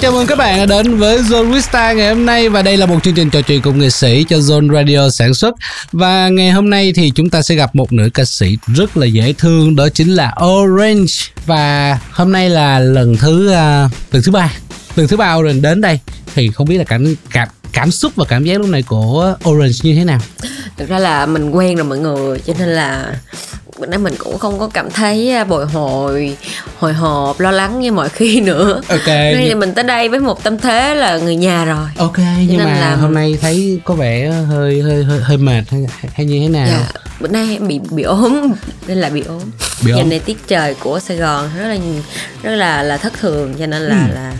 Chào mừng các bạn đã đến với Zone Vista ngày hôm nay. Và đây là một chương trình trò chuyện cùng nghệ sĩ cho Zone Radio sản xuất. Và ngày hôm nay thì chúng ta sẽ gặp một nữ ca sĩ rất là dễ thương đó chính là Orange. Và hôm nay là lần thứ uh, lần thứ ba lần thứ ba Orange đến đây. Thì không biết là cảm cảm cảm xúc và cảm giác lúc này của Orange như thế nào? Thực ra là mình quen rồi mọi người cho nên là bữa nay mình cũng không có cảm thấy à, bồi hồi hồi hộp lo lắng như mọi khi nữa. Ok nên nhưng, là mình tới đây với một tâm thế là người nhà rồi. Ok nhưng nên mà là- hôm nay thấy có vẻ hơi hơi hơi hơi mệt hay, hay như thế nào? Dạ bữa nay bị bị ốm nên là bị ốm. Bị ốm. giờ này tiết trời của sài gòn rất là rất là là thất thường cho nên là Ừ. là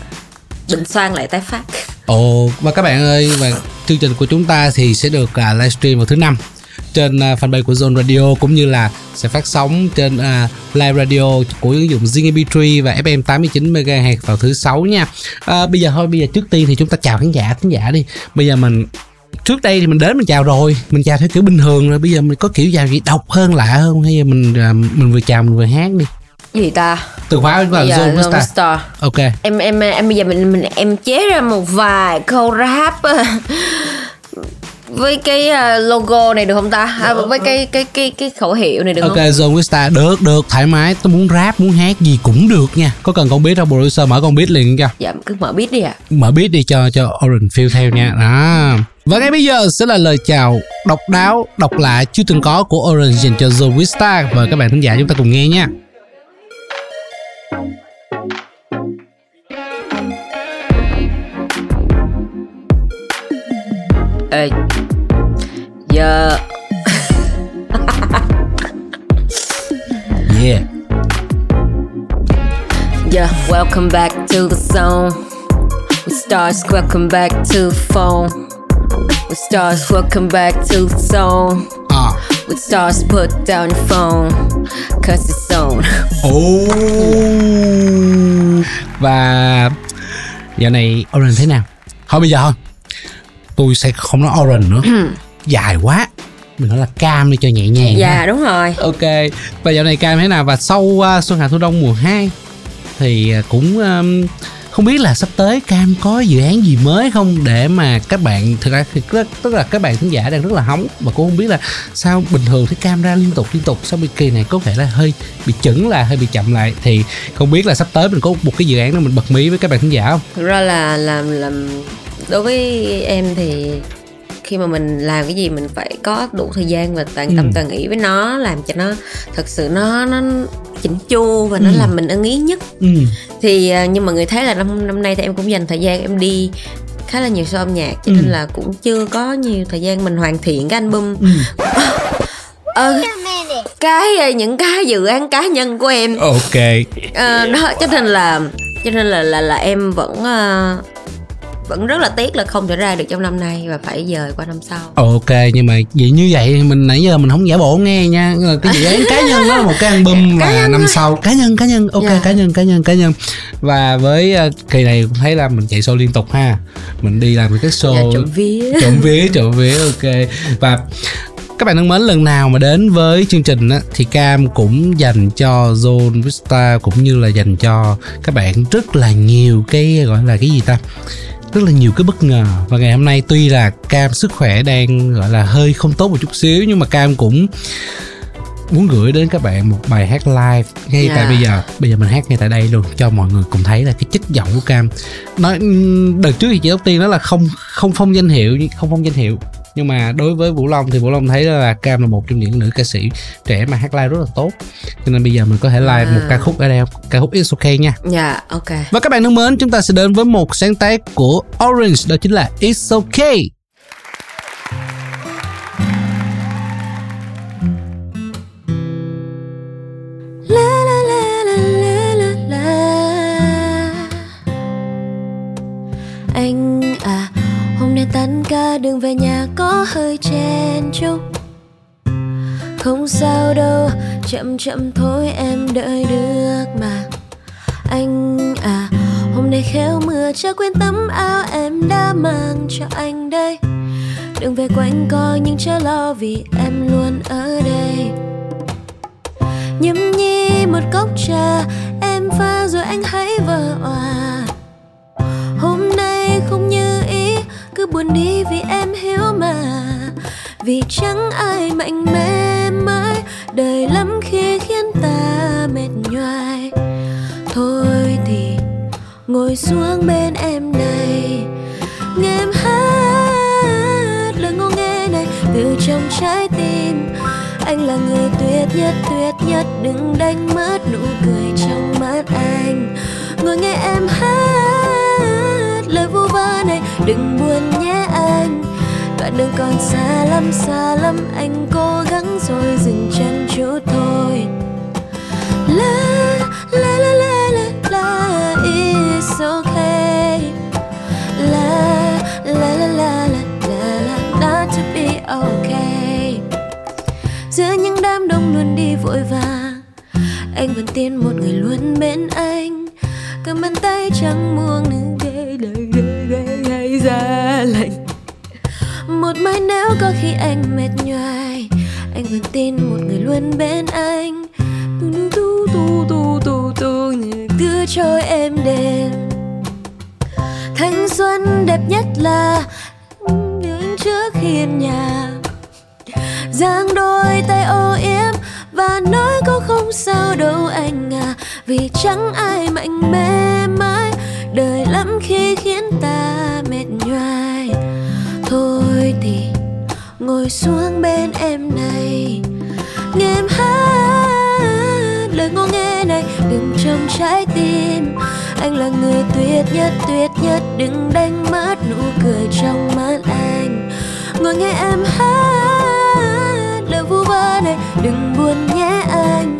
bệnh xoang lại tái phát Ồ và các bạn ơi và chương trình của chúng ta thì sẽ được uh, livestream vào thứ năm trên uh, fanpage của Zone Radio cũng như là sẽ phát sóng trên uh, live radio của ứng dụng Zing MP3 và FM 89 MHz vào thứ sáu nha. Uh, bây giờ thôi bây giờ trước tiên thì chúng ta chào khán giả khán giả đi. Bây giờ mình trước đây thì mình đến mình chào rồi mình chào theo kiểu bình thường rồi bây giờ mình có kiểu chào gì độc hơn lạ hơn hay là mình uh, mình vừa chào mình vừa hát đi gì ta? Từ khóa vào giờ Zone Lone Star. Star. ok. Em em em bây giờ mình mình em chế ra một vài câu rap. Với cái à, logo này được không ta? À, với cái cái cái cái khẩu hiệu này được Ok không? Zone with Star. Được được. Thoải mái. Tôi muốn rap muốn hát gì cũng được nha. Có cần con biết đâu producer? Mở con biết liền cho dạ cứ mở biết đi ạ. Mở biết đi cho cho Orange feel theo nha. Đó. Và ngay bây giờ sẽ là lời chào độc đáo độc lạ chưa từng có của Orange dành cho Zone Star. Và các bạn khán giả chúng ta cùng nghe nha ê giờ yeah Yeah, welcome back to the zone. We stars, welcome back to the phone. We stars, welcome back to the zone. à We stars, put down your phone, cause it's on. Oh. và giờ này Orange thế nào thôi bây giờ thôi tôi sẽ không nói Orange nữa. Dài quá. Mình nói là cam đi cho nhẹ nhàng ha. Dạ, đúng rồi. Ok và dạo này cam thế nào? Và sau uh, xuân hạ thu đông mùa 2 thì uh, cũng um, không biết là sắp tới cam có dự án gì mới không? Để mà các bạn thực ra thì rất, tức là các bạn khán giả đang rất là hóng và cũng không biết là sao bình thường thấy cam ra liên tục liên tục. Sau bị kỳ này có vẻ là hơi bị chững là hơi bị chậm lại. Thì không biết là sắp tới mình có một cái dự án nào mình bật mí với các bạn khán giả không? Thực ra là làm làm đối với em thì khi mà mình làm cái gì mình phải có đủ thời gian và toàn tâm Ừ. toàn ý với nó làm cho nó thật sự nó nó chỉnh chu và nó Ừ. làm mình ưng ý nhất ừ thì à, nhưng mà người thấy là năm năm nay thì em cũng dành thời gian em đi khá là nhiều show âm nhạc cho Ừ. nên là cũng chưa có nhiều thời gian mình hoàn thiện cái album ừ ờ cái à, những cái dự án cá nhân của em ok Ờ, đó cho nên là cho nên là là là em vẫn à, vẫn rất là tiếc là không thể ra được trong năm nay và phải dời qua năm sau. Ok nhưng mà vậy như vậy mình nãy giờ mình không giả bộ nghe nha. Là cái dự án cá nhân đó là một cái album mà năm sau. Cá nhân cá nhân ok Dạ. cá nhân cá nhân cá nhân. Và với uh, kỳ này cũng thấy là mình chạy show liên tục ha. Mình đi làm cái dạ, show trộm vía. Trộm vía trộm vía ok. Và các bạn thân mến lần nào mà đến với chương trình á, thì Cam cũng dành cho Zone Vista cũng như là dành cho các bạn rất là nhiều cái gọi là cái gì ta rất là nhiều cái bất ngờ. Và ngày hôm nay tuy là Cam sức khỏe đang gọi là hơi không tốt một chút xíu nhưng mà Cam cũng muốn gửi đến các bạn một bài hát live ngay Dạ. tại bây giờ. Bây giờ mình hát ngay tại đây luôn cho mọi người cùng thấy là cái chất giọng của Cam. Nói đợt trước thì chị Tóc Tiên nói là không không phong danh hiệu không phong danh hiệu nhưng mà đối với Vũ Long thì Vũ Long thấy là Cam là một trong những nữ ca sĩ trẻ mà hát live rất là tốt cho nên bây giờ mình có thể live À. một ca khúc ở đây không? ca khúc It's Okay nha dạ ok và các bạn thân mến, chúng ta sẽ đến với một sáng tác của Orange đó chính là It's Okay. Tan ca, đường về nhà có hơi chen chúc. Không sao đâu, Chậm chậm thôi, em đợi được mà. Anh à Hôm nay khéo mưa, chưa quên tấm áo em đã mang cho anh đây. Đừng về quanh co, nhưng chớ lo vì em luôn ở đây. Nhâm nhi một cốc trà, em pha rồi anh hãy vờ òa. Hôm nay không cứ buồn đi vì em hiểu mà. Vì chẳng ai mạnh mẽ mãi đời lắm khi khiến ta mệt nhoài. Thôi thì ngồi xuống bên em này. Nghe em hát lời ngô nghe này, từ trong trái tim. Anh là người tuyệt nhất tuyệt nhất, đừng đánh mất nụ cười trong mắt anh. Ngồi nghe em hát lời vu vơ này, đừng buồn anh đoạn đường còn xa lắm xa lắm anh cố gắng rồi dừng chân chút thôi la la la la la la it's okay la la la la la la la not to be okay giữa những đám đông luôn đi vội vàng anh vẫn tin một người luôn bên anh cầm bàn tay trắng muông nữ ghê đời ghê ghê ra lạnh một mai nếu có khi anh mệt nhoài. Anh vẫn tin một người luôn bên anh. Tu tu tu tu tu tu đưa cho em đêm thanh xuân đẹp nhất là đứng trước hiên nhà. Giang đôi tay ô yếm và nói có không sao đâu anh à. Vì chẳng ai mạnh mẽ mãi, đời lắm khi khiến ta mệt nhoài thôi thì ngồi xuống bên em này. Nghe em hát, lời ngô nghe này, đừng trong trái tim. Anh là người tuyệt nhất tuyệt nhất, đừng đánh mất nụ cười trong mắt anh. Ngồi nghe em hát, lời vu vơ này, đừng buồn nhé anh.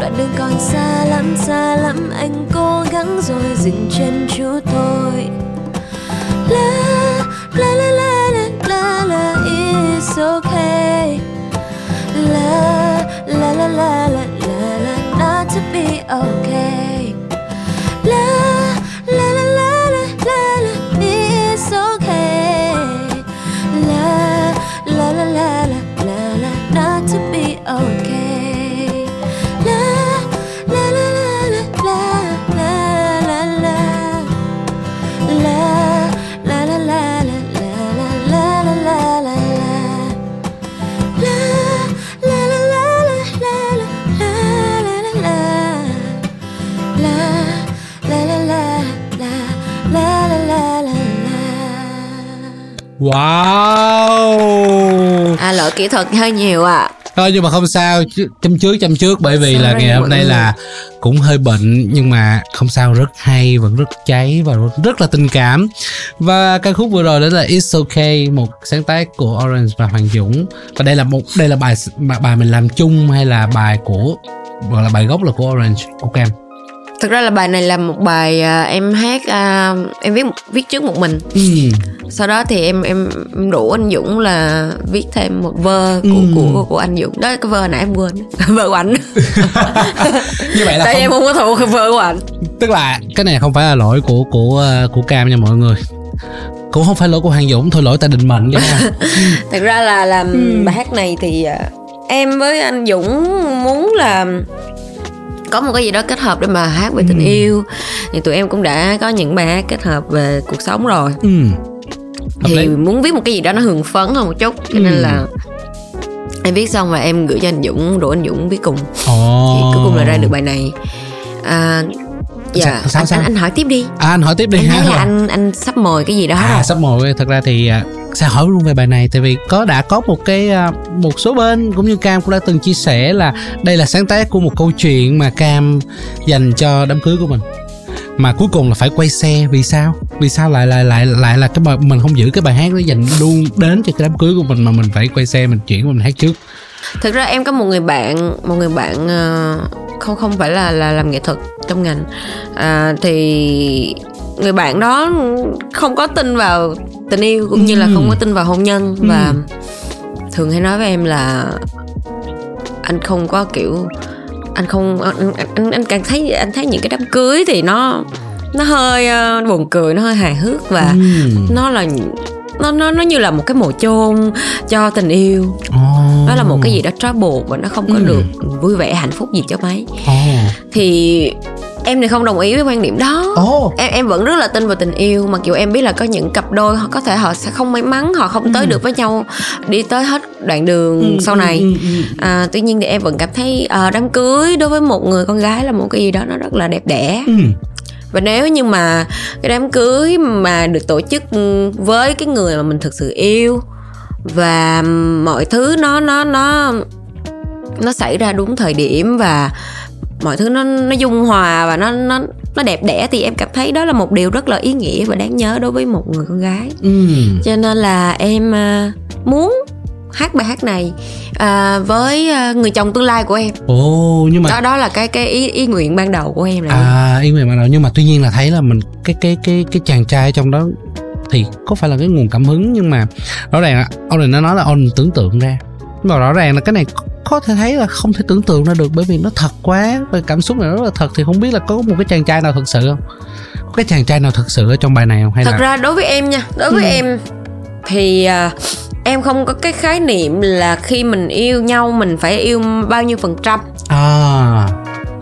Đoạn đường còn xa lắm xa lắm, anh cố gắng rồi dừng chân chút thôi la la la la la. Okay. La la la la la wow. À lỗi kỹ thuật hơi nhiều ạ. À. thôi nhưng mà không sao chăm trước chăm trước bởi vì là Sorry ngày hôm nay là cũng hơi bệnh nhưng mà không sao rất hay vẫn rất cháy và rất là tình cảm. Và ca khúc vừa rồi đó là It's Okay một sáng tác của Orange và Hoàng Dũng. Và đây là một đây là bài bài, bài mình làm chung hay là bài của gọi là bài gốc là của Orange của Cam Thực ra là bài này là một bài à, em hát à, em viết viết trước một mình. ừ. Sau đó thì em em em rủ anh Dũng là viết thêm một vơ của Ừ. của của anh Dũng. Đó cái vơ nãy em quên. vơ của anh. như vậy là Tại không, em không có thuộc vơ của anh. tức là cái này không phải là lỗi của của ờ, của Cam nha mọi người cũng không phải lỗi của Hoàng Dũng thôi lỗi tại định mệnh nha Thật ra là làm Ừ. bài hát này thì à, em với anh Dũng muốn là có một cái gì đó kết hợp để mà hát về tình Ừ. yêu thì tụi em cũng đã có những bài hát kết hợp về cuộc sống rồi ừ. Hợp thì lý. muốn viết một cái gì đó nó hưng phấn hơn một chút cho nên Ừ. là em viết xong và em gửi cho anh Dũng rủ anh Dũng viết cùng Ồ. thì cuối cùng là ra được bài này à, dạ Sao- sao- anh, sao? anh anh hỏi tiếp đi à, anh hỏi tiếp đi em thấy là anh anh sắp mồi cái gì đó à rồi sắp mồi thật ra thì sẽ sao hỏi luôn về bài này. Tại vì có đã có một cái à, một số bên cũng như cam cũng đã từng chia sẻ là đây là sáng tác của một câu chuyện mà cam dành cho đám cưới của mình. Mà cuối cùng là phải quay xe. Vì sao? Vì sao lại lại lại lại là cái bài mình không giữ cái bài hát đó dành luôn đến cho cái đám cưới của mình mà mình phải quay xe mình chuyển mình hát trước? Thực ra em có một người bạn một người bạn ờ, không không phải là là làm nghệ thuật trong ngành. À, thì người bạn đó không có tin vào tình yêu cũng như là Ừ. không có tin vào hôn nhân và thường hay nói với em là anh không có kiểu anh không anh anh, anh, càng thấy anh thấy những cái đám cưới thì nó nó hơi ờ, buồn cười nó hơi hài hước và Ừm. nó là nó nó nó như là một cái mồ chôn cho tình yêu Ồ. nó là một cái gì đó trói buộc và nó không có Ừ. được vui vẻ hạnh phúc gì cho mấy Ồ. thì em thì không đồng ý với quan điểm đó Ồ. em em vẫn rất là tin vào tình yêu mặc dù em biết là có những cặp đôi họ có thể họ sẽ không may mắn họ không tới được với nhau đi tới hết đoạn đường sau này ừ, ừ. à, tuy nhiên thì em vẫn cảm thấy à, đám cưới đối với một người con gái là một cái gì đó nó rất là đẹp đẽ Ừ. và nếu như mà cái đám cưới mà được tổ chức ừ, với cái người mà mình thực sự yêu và mọi thứ nó nó nó nó xảy ra đúng thời điểm và mọi thứ nó nó dung hòa và nó nó nó đẹp đẽ thì em cảm thấy đó là một điều rất là ý nghĩa và đáng nhớ đối với một người con gái. Ừ. cho nên là em à, muốn hát bài hát này à, với à, người chồng tương lai của em. Ồ nhưng mà đó đó là cái cái ý ý nguyện ban đầu của em là à ý nguyện ban đầu. Nhưng mà tuy nhiên là thấy là mình cái cái cái cái chàng trai trong đó thì có phải là cái nguồn cảm hứng nhưng mà rõ ràng là ông nó nói là ông tưởng tượng ra mà rõ ràng là cái này có- thể thấy là không thể tưởng tượng ra được bởi vì nó thật quá và cảm xúc này rất là thật thì không biết là có một cái chàng trai nào thật sự không? Có cái chàng trai nào thật sự ở trong bài này không? Hay thật là ra đối với em nha đối với Ừ. em thì à, em không có cái khái niệm là khi mình yêu nhau mình phải yêu bao nhiêu phần trăm. À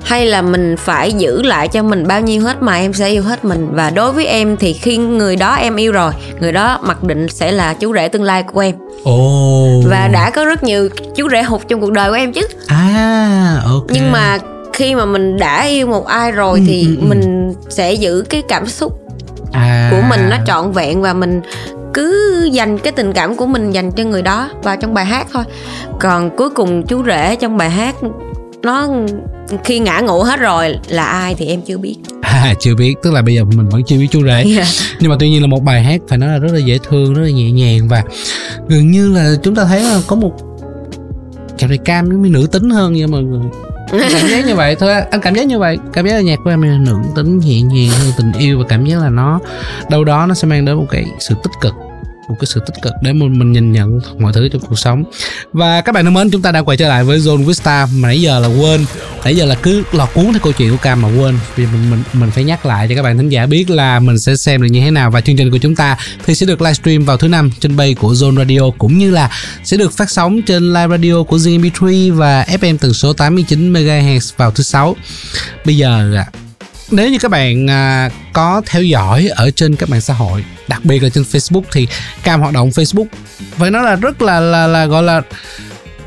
hay là mình phải giữ lại cho mình bao nhiêu hết mà em sẽ yêu hết mình? Và đối với em thì khi người đó em yêu rồi người đó mặc định sẽ là chú rể tương lai của em. Ồ. Và đã có rất nhiều chú rể hụt trong cuộc đời của em chứ. À ok. Nhưng mà khi mà mình đã yêu một ai rồi Ừ, thì ừ, ừ. mình sẽ giữ cái cảm xúc à. của mình nó trọn vẹn và mình cứ dành cái tình cảm của mình dành cho người đó vào trong bài hát thôi. Còn cuối cùng chú rể trong bài hát nó khi ngã ngủ hết rồi là ai thì em chưa biết. À chưa biết. Tức là bây giờ mình vẫn chưa biết chú rể. Nhưng mà tuy nhiên là một bài hát phải nói là rất là dễ thương rất là nhẹ nhàng và gần như là chúng ta thấy là có một dạo này cam giống như nữ tính hơn nha mọi người cảm giác như vậy thôi anh cảm giác như vậy. Cảm giác là nhạc của em là nữ tính nhẹ nhàng hơn tình yêu và cảm giác là nó đâu đó nó sẽ mang đến một cái sự tích cực một cái sự tích cực để mình mình nhìn nhận mọi thứ trong cuộc sống. Và các bạn thân mến, chúng ta đã quay trở lại với Zone Vista. Mà nãy giờ là quên, nãy giờ là cứ lọt cuốn theo câu chuyện của Cam mà quên. Vì mình mình mình phải nhắc lại cho các bạn thính giả biết là mình sẽ xem được như thế nào. Và chương trình của chúng ta thì sẽ được livestream vào thứ năm trên bay của Zone Radio, cũng như là sẽ được phát sóng trên live radio của ZMP3 và FM tần số 89 MHz vào thứ sáu. Bây giờ nếu như các bạn à, có theo dõi ở trên các mạng xã hội đặc biệt là trên Facebook thì cam hoạt động Facebook phải nói là rất là là là gọi là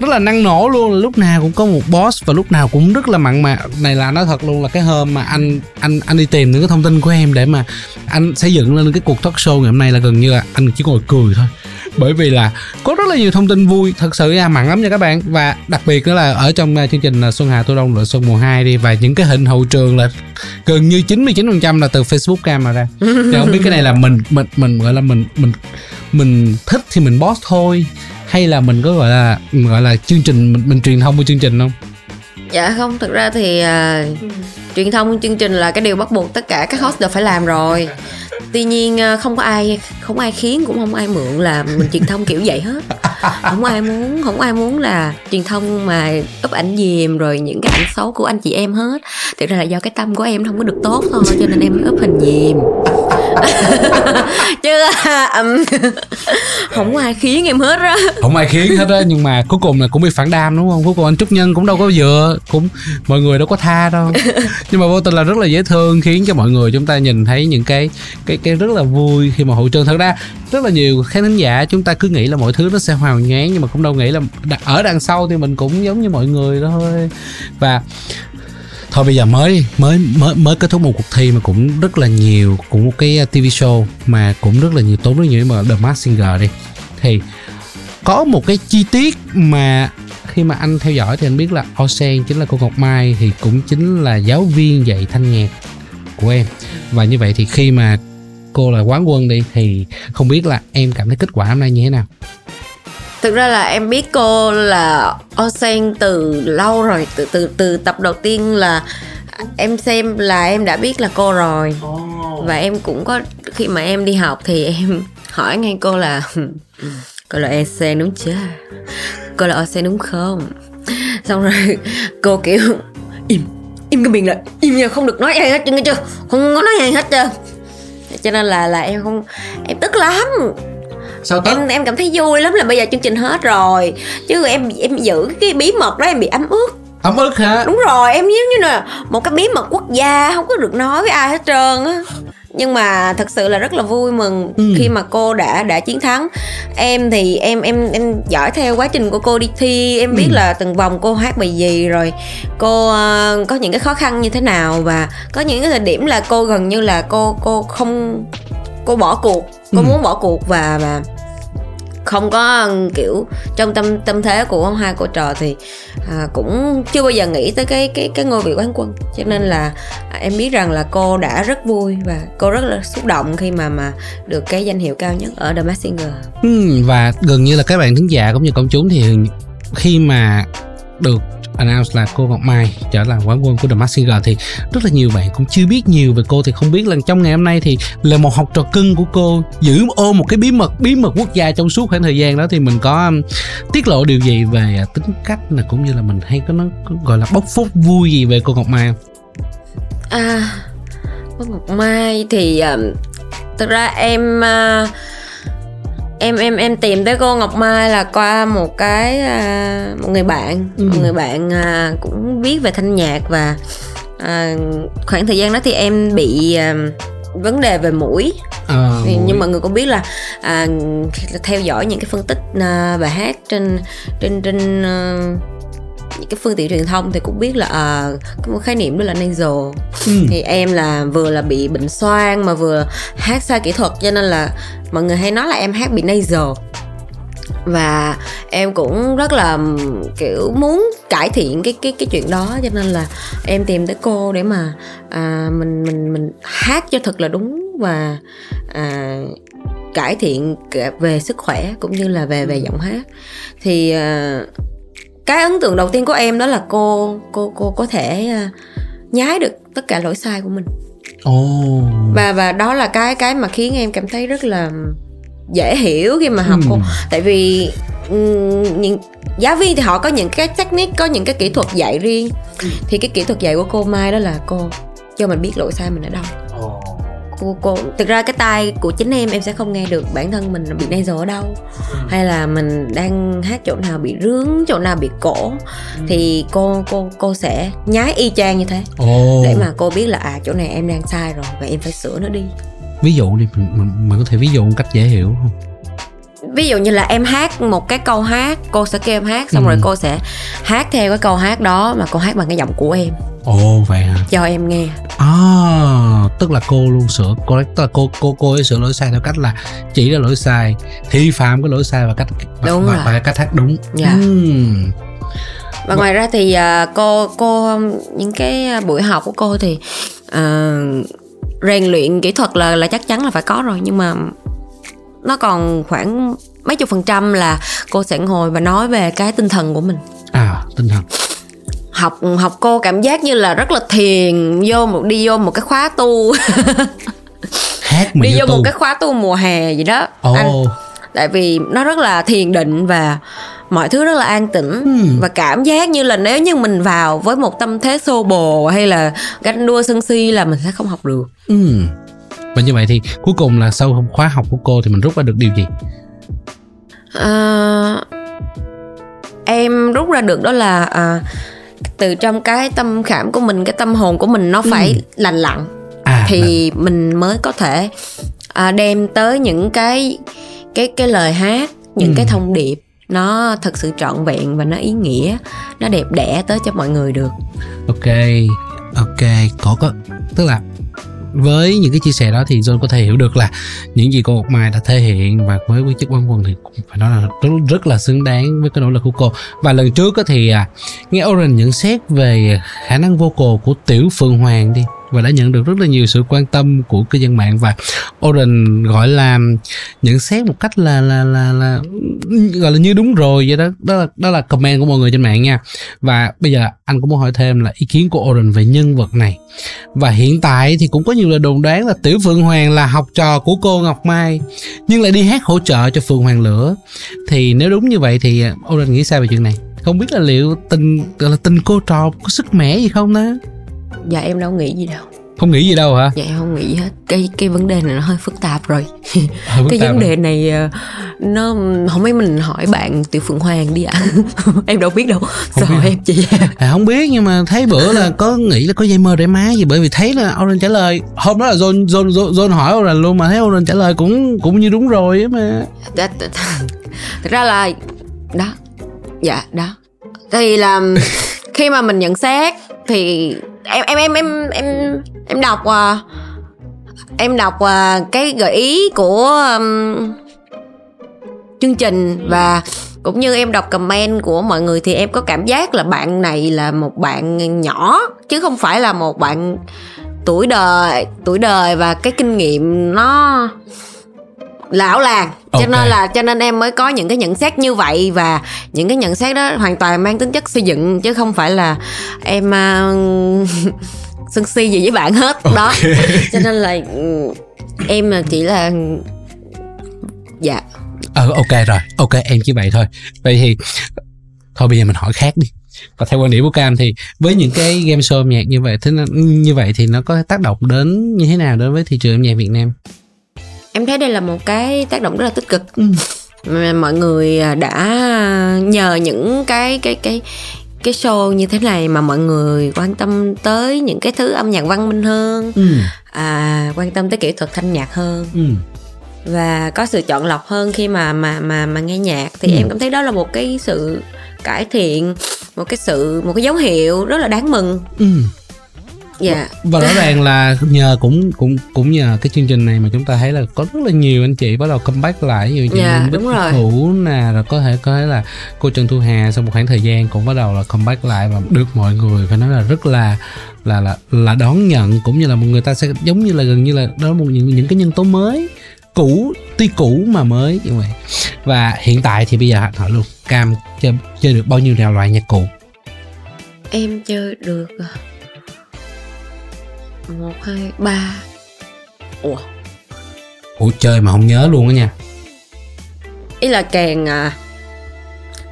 rất là năng nổ luôn. Lúc nào cũng có một boss và lúc nào cũng rất là mặn mà. Này là nói thật luôn là cái hôm mà anh anh anh đi tìm những cái thông tin của em để mà anh xây dựng lên cái cuộc talk show ngày hôm nay là gần như là anh chỉ ngồi cười thôi bởi vì là có rất là nhiều thông tin vui thật sự là mặn lắm nha các bạn. Và đặc biệt nữa là ở trong à, chương trình à, Xuân Hà thu Đông Lựa Xuân mùa 2 đi và những cái hình hậu trường là gần như 99% là từ Facebook cam mà ra. Thì không biết cái này là mình mình mình gọi là mình mình mình thích thì mình boss thôi hay là mình có gọi là gọi là chương trình mình, mình truyền thông của chương trình không? Dạ không thực ra thì à, truyền thông chương trình là cái điều bắt buộc tất cả các host đều phải làm rồi tuy nhiên à, không có ai không ai khiến, cũng không ai mượn là mình truyền thông kiểu vậy hết. không ai muốn không ai muốn là truyền thông mà up ảnh dìm rồi những cái ảnh xấu của anh chị em hết. Thực ra là do cái tâm của em không có được tốt thôi cho nên em mới up hình dìm. Chứ ừm, không có ai khiến em hết á. Không ai khiến hết á nhưng mà cuối cùng là cũng bị phản đam đúng không? Cuối cùng anh trúc nhân cũng đâu có dựa cũng mọi người đâu có tha đâu. Nhưng mà vô tình là rất là dễ thương khiến cho mọi người chúng ta nhìn thấy những cái cái cái rất là vui khi mà hậu trường. Thật ra rất là nhiều khán thính giả chúng ta cứ nghĩ là mọi thứ nó sẽ hoàn nhoáng nhưng mà cũng đâu nghĩ là ở đằng sau thì mình cũng giống như mọi người thôi. Và thôi bây giờ mới mới mới mới kết thúc một cuộc thi mà cũng rất là nhiều, cũng một cái à, TV show mà cũng rất là nhiều, tốn rất nhiều mà The Masked Singer đi. Thì có một cái chi tiết mà khi mà anh theo dõi thì anh biết là Osen chính là cô Ngọc Mai, thì cũng chính là giáo viên dạy thanh nhạc của em. Và như vậy thì khi mà cô là quán quân đi thì không biết là em cảm thấy kết quả hôm nay như thế nào thực ra là em biết cô là Osen từ lâu rồi từ từ từ tập đầu tiên là em xem là em đã biết là cô rồi. Và em cũng có khi mà em đi học thì em hỏi ngay cô là cô là Osen đúng chưa? Cô là Osen đúng không? Xong rồi cô kiểu im im cái miệng lại im nha không được nói gì hết nghe chưa? Không có nói gì hết trơn cho nên là là em không em tức lắm sao em em cảm thấy vui lắm là bây giờ chương trình hết rồi. Chứ em em giữ cái bí mật đó em bị ấm ức ấm ức hả? Đúng rồi em giống như là một cái bí mật quốc gia không có được nói với ai hết trơn á. Nhưng mà thật sự là rất là vui mừng Ừ. khi mà cô đã đã chiến thắng. Em thì em em em dõi theo quá trình của cô đi thi. Em biết Ừ. là từng vòng cô hát bài gì rồi. Cô ờ, có những cái khó khăn như thế nào và có những cái thời điểm là cô gần như là cô cô không cô bỏ cuộc. Cô Ừ. muốn bỏ cuộc và và không có kiểu trong tâm tâm thế của hai cô trò thì à, cũng chưa bao giờ nghĩ tới cái cái cái ngôi vị quán quân. Cho nên là à, em biết rằng là cô đã rất vui và cô rất là xúc động khi mà mà được cái danh hiệu cao nhất ở The Masked Singer Ừ, và gần như là các bạn thính giả cũng như công chúng thì khi mà được announce là cô Ngọc Mai trở thành quán quân của The Masked Singer thì rất là nhiều bạn cũng chưa biết nhiều về cô thì không biết là trong ngày hôm nay thì là một học trò cưng của cô giữ ô một cái bí mật bí mật quốc gia trong suốt khoảng thời gian đó thì mình có um, tiết lộ điều gì về à, tính cách là cũng như là mình hay có nó gọi là bốc phốt vui gì về cô Ngọc Mai không? à cô Ngọc Mai thì à, thật ra em uh, em em em tìm tới cô Ngọc Mai là qua một cái à, một người bạn. Ừ. một người bạn à, cũng biết về thanh nhạc và à, khoảng thời gian đó thì em bị à, vấn đề về mũi. Ờ, thì, nhưng mọi người cũng biết là à, theo dõi những cái phân tích à, bài hát trên trên trên à, những cái phương tiện truyền thông thì cũng biết là à, có một khái niệm đó là nasal ừ. thì em là vừa là bị bệnh xoang mà vừa hát sai kỹ thuật cho nên là mọi người hay nói là em hát bị nasal và em cũng rất là kiểu muốn cải thiện cái cái cái chuyện đó cho nên là em tìm tới cô để mà à, mình mình mình hát cho thật là đúng và à, cải thiện về sức khỏe cũng như là về về giọng hát. Thì à, cái ấn tượng đầu tiên của em đó là cô cô cô có thể à, nhái được tất cả lỗi sai của mình. Ồ. và và đó là cái cái mà khiến em cảm thấy rất là dễ hiểu khi mà học Ừ. cô. Tại vì những giáo viên thì họ có những cái technique có những cái kỹ thuật dạy riêng. Thì cái kỹ thuật dạy của cô Mai đó là cô cho mình biết lỗi sai mình ở đâu Ồ. cô thực ra cái tai của chính em em sẽ không nghe được bản thân mình bị nasal ở đâu. Hay là mình đang hát chỗ nào bị rướng chỗ nào bị cổ. Thì cô cô cô sẽ nhái y chang như thế. Ồ. để mà cô biết là à chỗ này em đang sai rồi và em phải sửa nó đi. Ví dụ đi mình, mình, mình có thể ví dụ một cách dễ hiểu không ví dụ như là em hát một cái câu hát cô sẽ kêu em hát xong Ừ. rồi cô sẽ hát theo cái câu hát đó mà cô hát bằng cái giọng của em ồ vậy hả cho em nghe à tức là cô luôn sửa cô tức là cô cô cô ấy sửa lỗi sai theo cách là chỉ ra lỗi sai thi phạm cái lỗi sai và cách và, Đúng và, rồi. và cách hát đúng Dạ. Ừm. và ngoài ra thì à, cô cô những cái buổi học của cô thì à, rèn luyện kỹ thuật là là chắc chắn là phải có rồi nhưng mà nó còn khoảng mấy chục phần trăm là cô sẽ ngồi và nói về cái tinh thần của mình. À tinh thần. Học học cô cảm giác như là rất là thiền vô một đi vô một cái khóa tu. Hát mà đi vô tu một cái khóa tu mùa hè gì đó. Ồ. Anh tại vì nó rất là thiền định và mọi thứ rất là an tĩnh. Hmm. và cảm giác như là nếu như mình vào với một tâm thế xô bồ hay là ganh đua sân si là mình sẽ không học được. Ừm. Và như vậy thì cuối cùng là sau khóa học của cô thì mình rút ra được điều gì? À, em rút ra được đó là à, từ trong cái tâm khảm của mình cái tâm hồn của mình nó phải lành lặn. À thì mình mới có thể à, đem tới những cái cái cái lời hát những Ừ. cái thông điệp nó thật sự trọn vẹn và nó ý nghĩa nó đẹp đẽ tới cho mọi người được. Ok ok có có tức là với những cái chia sẻ đó thì John có thể hiểu được là những gì cô Ngọc Mai đã thể hiện và với cái chức quan quân thì cũng phải nói là rất, rất là xứng đáng với cái nỗ lực của cô. Và lần trước thì à, nghe Oren nhận xét về khả năng vocal của Tiểu Phượng Hoàng đi và đã nhận được rất là nhiều sự quan tâm của cư dân mạng. Và Oren gọi là nhận xét một cách là là là là, gọi là như đúng rồi vậy đó. Đó là đó là comment của mọi người trên mạng nha. Và bây giờ anh cũng muốn hỏi thêm là ý kiến của Oren về nhân vật này. Và hiện tại thì cũng có nhiều lời đồn đoán là Tiểu Phượng Hoàng là học trò của cô Ngọc Mai, nhưng lại đi hát hỗ trợ cho Phượng Hoàng Lửa. Thì nếu đúng như vậy thì Oren nghĩ sao về chuyện này? Không biết là liệu tình, gọi là tình cô trò có sức mẻ gì không đó? Dạ em đâu nghĩ gì đâu. Không nghĩ gì đâu hả? Dạ em không nghĩ hết. Cái cái vấn đề này nó hơi phức tạp rồi. Hơi phức cái vấn đề này ờ, nó không mấy mình hỏi bạn tiểu phượng hoàng đi ạ. Em đâu biết đâu. Sao biết. hỏi em chị À, không biết nhưng mà thấy bữa là có nghĩ là có dây mơ để má gì bởi vì thấy là Oren trả lời. Hôm đó là John John John, John hỏi Oren luôn mà thấy Oren trả lời cũng cũng như đúng rồi á mà. Đó, th- th- thực ra là đó. Dạ đó. Thì là khi mà mình nhận xét thì em em em em em em đọc à, em đọc à, cái gợi ý của um, chương trình và cũng như em đọc comment của mọi người thì em có cảm giác là bạn này là một bạn nhỏ chứ không phải là một bạn tuổi đời tuổi đời và cái kinh nghiệm nó lão làng. Cho Ok. nên là cho nên em mới có những cái nhận xét như vậy và những cái nhận xét đó hoàn toàn mang tính chất xây dựng chứ không phải là em uh, sân si gì với bạn hết. Đó. Cho nên là em chỉ là dạ. Ờ ok rồi. Ok em chỉ vậy thôi. Vậy thì thôi bây giờ mình hỏi khác đi. Và theo quan điểm của Cam thì với những cái game show âm nhạc như vậy thế như vậy thì nó có tác động đến như thế nào đối với thị trường âm nhạc Việt Nam em thấy đây là một cái tác động rất là tích cực. Ừ. mọi người à, đã nhờ những cái cái cái cái show như thế này mà mọi người quan tâm tới những cái thứ âm nhạc văn minh hơn ừ. à, quan tâm tới kỹ thuật thanh nhạc hơn. Ừ. Và có sự chọn lọc hơn khi mà mà mà mà nghe nhạc. Thì Ừ. em cảm thấy đó là một cái sự cải thiện một cái sự một cái dấu hiệu rất là đáng mừng. Ừ dạ. Và rõ ràng là nhờ cũng cũng cũng nhờ cái chương trình này mà chúng ta thấy là có rất là nhiều anh chị bắt đầu comeback lại. Dụ như Dạ, đúng rồi. Thủ nè rồi có thể có thể là cô Trần Thu Hà sau một khoảng thời gian cũng bắt đầu là comeback lại và được mọi người phải nói là rất là là là là đón nhận cũng như là một người ta sẽ giống như là gần như là đó là một những những cái nhân tố mới cũ tuy cũ mà mới như vậy. Và hiện tại thì bây giờ hỏi luôn cam chơi chơi được bao nhiêu nào loại nhạc cụ? Em chơi được à, một hai ba. Ủa? Ủa chơi mà không nhớ luôn á nha. Ý là kèn à,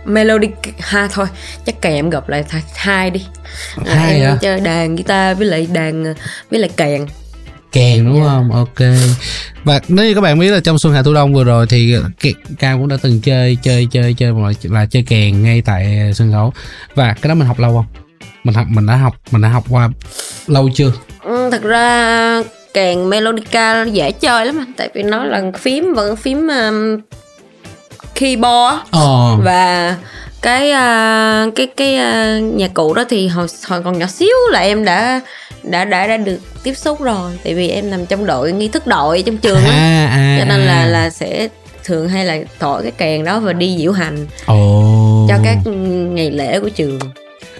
melody ha thôi chắc kèn em gộp lại th- hai đi. À, Hai em hả? chơi đàn guitar với lại đàn à, với lại kèn kèn đúng Dạ. không? Ok. Và nếu như các bạn biết là trong xuân hạ thu đông vừa rồi thì Ke- cam cũng đã từng chơi chơi chơi chơi loại là chơi kèn ngay tại sân khấu. Và cái đó mình học lâu không? Mình học mình đã học mình đã học qua lâu chưa ừ, thật ra kèn melodica dễ chơi lắm anh. Tại vì nó là phím vẫn phím um, keyboard ờ. Và cái à, cái cái à, nhạc cụ đó thì hồi hồi còn nhỏ xíu là em đã đã đã đã được tiếp xúc rồi. Tại vì em nằm trong đội nghi thức đội trong trường á. À, à, cho nên à. là là sẽ thường hay là thổi cái kèn đó và đi diễu hành ồ. cho các ngày lễ của trường.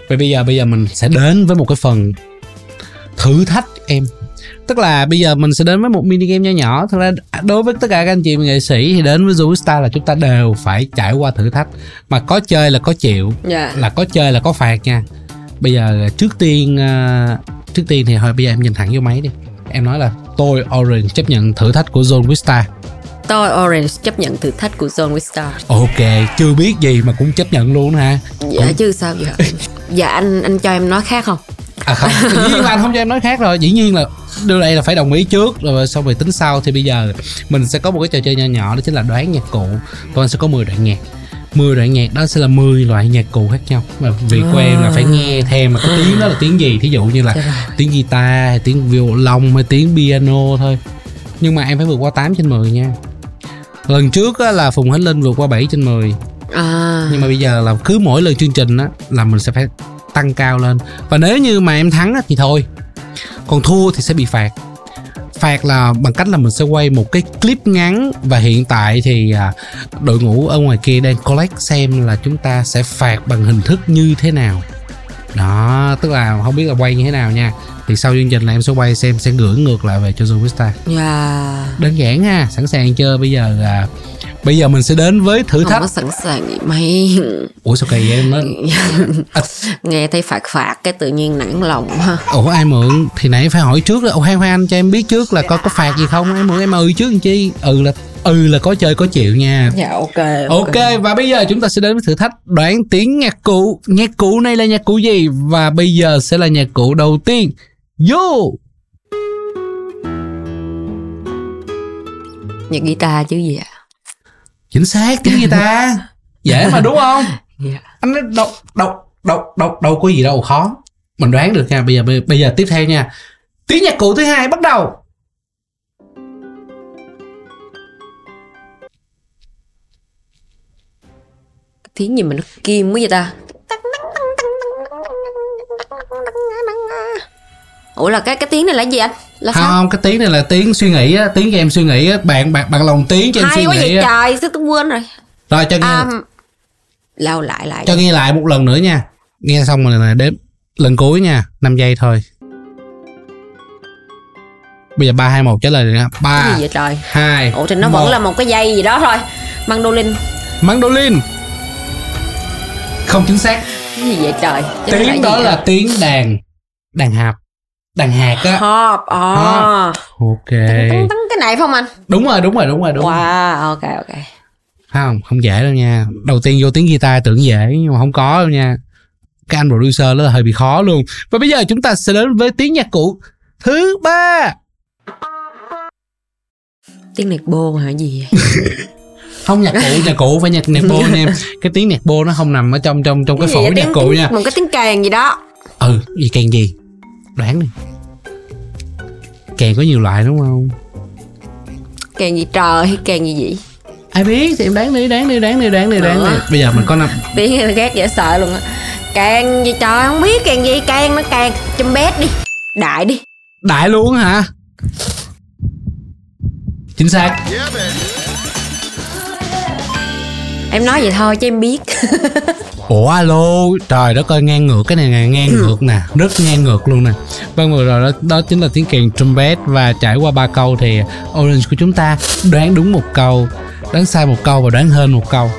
Vậy bây giờ bây giờ mình sẽ đến với một cái phần thử thách em. Tức là bây giờ mình sẽ đến với một mini game nho nhỏ. Thật ra đối với tất cả các anh chị nghệ sĩ thì đến với Zoostar là chúng ta đều phải trải qua thử thách. Mà có chơi là có chịu dạ. là có chơi là có phạt nha. Bây giờ trước tiên à, trước tiên thì thôi bây giờ em nhìn thẳng vô máy đi. Em nói là tôi Orange chấp nhận thử thách của Zone Vista tôi Orange chấp nhận thử thách của Zone with Star ok chưa biết gì mà cũng chấp nhận luôn hả? Dạ chứ sao vậy? Dạ anh anh cho em nói khác không à không dĩ nhiên là anh không cho em nói khác rồi. Dĩ nhiên là điều này là phải đồng ý trước rồi xong rồi tính sau. Thì bây giờ mình sẽ có một cái trò chơi nhỏ nhỏ đó chính là đoán nhạc cụ. Tụi anh sẽ có 10 đoạn nhạc. 10 đoạn nhạc đó sẽ là 10 loại nhạc cụ khác nhau. Mà việc của em là phải nghe thêm mà cái tiếng đó là tiếng gì? Thí dụ như là Dạ tiếng guitar hay tiếng violon hay tiếng piano thôi. Nhưng mà em phải vượt qua 8 trên 10 nha. Lần trước á, là Phùng Khánh Linh vượt qua 7 trên 10 à. Nhưng mà bây giờ là cứ mỗi lần chương trình á là mình sẽ phải tăng cao lên. Và nếu như mà em thắng thì thôi. Còn thua thì sẽ bị phạt. Phạt là bằng cách là mình sẽ quay một cái clip ngắn và hiện tại thì à, đội ngũ ở ngoài kia đang collect xem là chúng ta sẽ phạt bằng hình thức như thế nào. Đó tức là không biết là quay như thế nào nha. Thì sau chương trình là em sẽ quay xem sẽ gửi ngược lại về cho Zovista dạ. Đơn giản ha sẵn sàng chưa? Bây giờ à, bây giờ mình sẽ đến với thử thách. không có sẵn sàng gì mày. Ủa sao kỳ vậy nó à. nghe thấy phạt phạt cái tự nhiên nản lòng ha. Ủa ai mượn? Thì nãy phải hỏi trước đó. Ủa hoan hoa cho em biết trước là coi có phạt gì không? Em mượn em ừ trước làm chi? Ừ là ừ là có chơi có chịu nha. Dạ ok ok, và bây giờ chúng ta sẽ đến với thử thách. Đoán tiếng nhạc cụ. Nhạc cụ này là nhạc cụ gì? Và bây giờ sẽ là nhạc cụ đầu tiên. Vô! Nhạc guitar chứ gì ạ? à? Chính xác tiếng guitar dễ mà đúng không? Dạ. anh nói đâu đâu đâu đâu đâu có gì đâu khó. Mình đoán được nha bây giờ bây, bây giờ tiếp theo nha. Tiếng nhạc cụ thứ hai bắt đầu. Tiếng gì mà nó kim quá vậy ta. Ủa là cái cái tiếng này là gì anh là không sao? không cái tiếng này là tiếng suy nghĩ á tiếng cho em suy nghĩ á. Bạn bạn bạn lòng tiếng cho em suy quá nghĩ vậy á. trời sao tôi quên rồi? Rồi cho nghe. À, lau lại lại. Cho nghe lại một lần nữa nha. Nghe xong rồi là đếm lần cuối nha 5 giây thôi. Bây giờ ba hai một trả lời được nha cái ba gì vậy trời? hai ủa thì nó một. vẫn là một cái dây gì đó thôi. Mandolin. Mandolin. Không chính xác. Cái gì vậy trời? Chứ tiếng gì đó vậy? là tiếng đàn đàn hạp đàn hạt á Hop, à. Hop. ok Tấn, tấn, cái này phải không anh? đúng rồi đúng rồi đúng rồi đúng rồi. Wow, ok ok. không không dễ đâu nha đầu tiên vô tiếng guitar tưởng dễ nhưng mà không có đâu nha cái anh producer là hơi bị khó luôn và bây giờ chúng ta sẽ đến với tiếng nhạc cụ thứ ba Tiếng nẹt bô hả gì vậy? không nhạc cụ nhạc cụ phải nhạc nhạc bô nha em cái tiếng nhạc bô nó không nằm ở trong trong trong cái gì phổi nhạc Tiếng- cụ nha Một cái tiếng kèn gì đó. ừ gì kèn gì đoán đi kèn có nhiều loại đúng không Kèn gì trời hay kèn gì vậy? ai biết thì em đoán đi đoán đi đoán đi đoán đi đoán đi bây giờ mình có năm Tiếng ghét dễ sợ luôn á. Kèn gì trời không biết kèn gì, kèn nó kèn chum bét đi. Đại đi. đại luôn hả chính xác Em nói vậy thôi chứ em biết. ủa alo. Trời đất ơi ngang ngược cái này là ngang ngược nè. Rất ngang ngược luôn nè. Vâng vừa rồi đó, đó chính là tiếng kèn trumpet và trải qua ba câu thì orange của chúng ta đoán đúng một câu đoán sai một câu và đoán hơn một câu.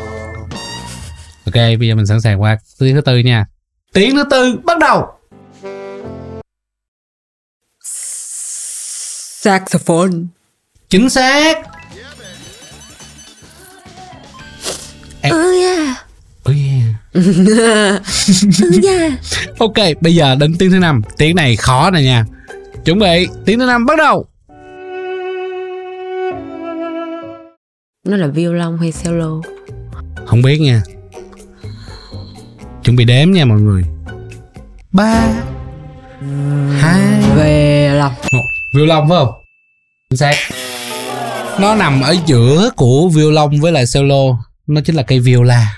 Ok bây giờ mình sẵn sàng qua tiếng thứ tư nha. Tiếng thứ tư bắt đầu. Saxophone. chính xác. Em- Ừ oh yeah. Ừ yeah. ok bây giờ đến tiếng thứ năm. Tiếng này khó nè nha. Chuẩn bị tiếng thứ năm bắt đầu. Nó là violon hay cello? không biết nha. Chuẩn bị đếm nha mọi người. Ba hai Về lòng. violon phải không? Chính xác. Nó nằm ở giữa của violon với lại cello nó chính là cây viola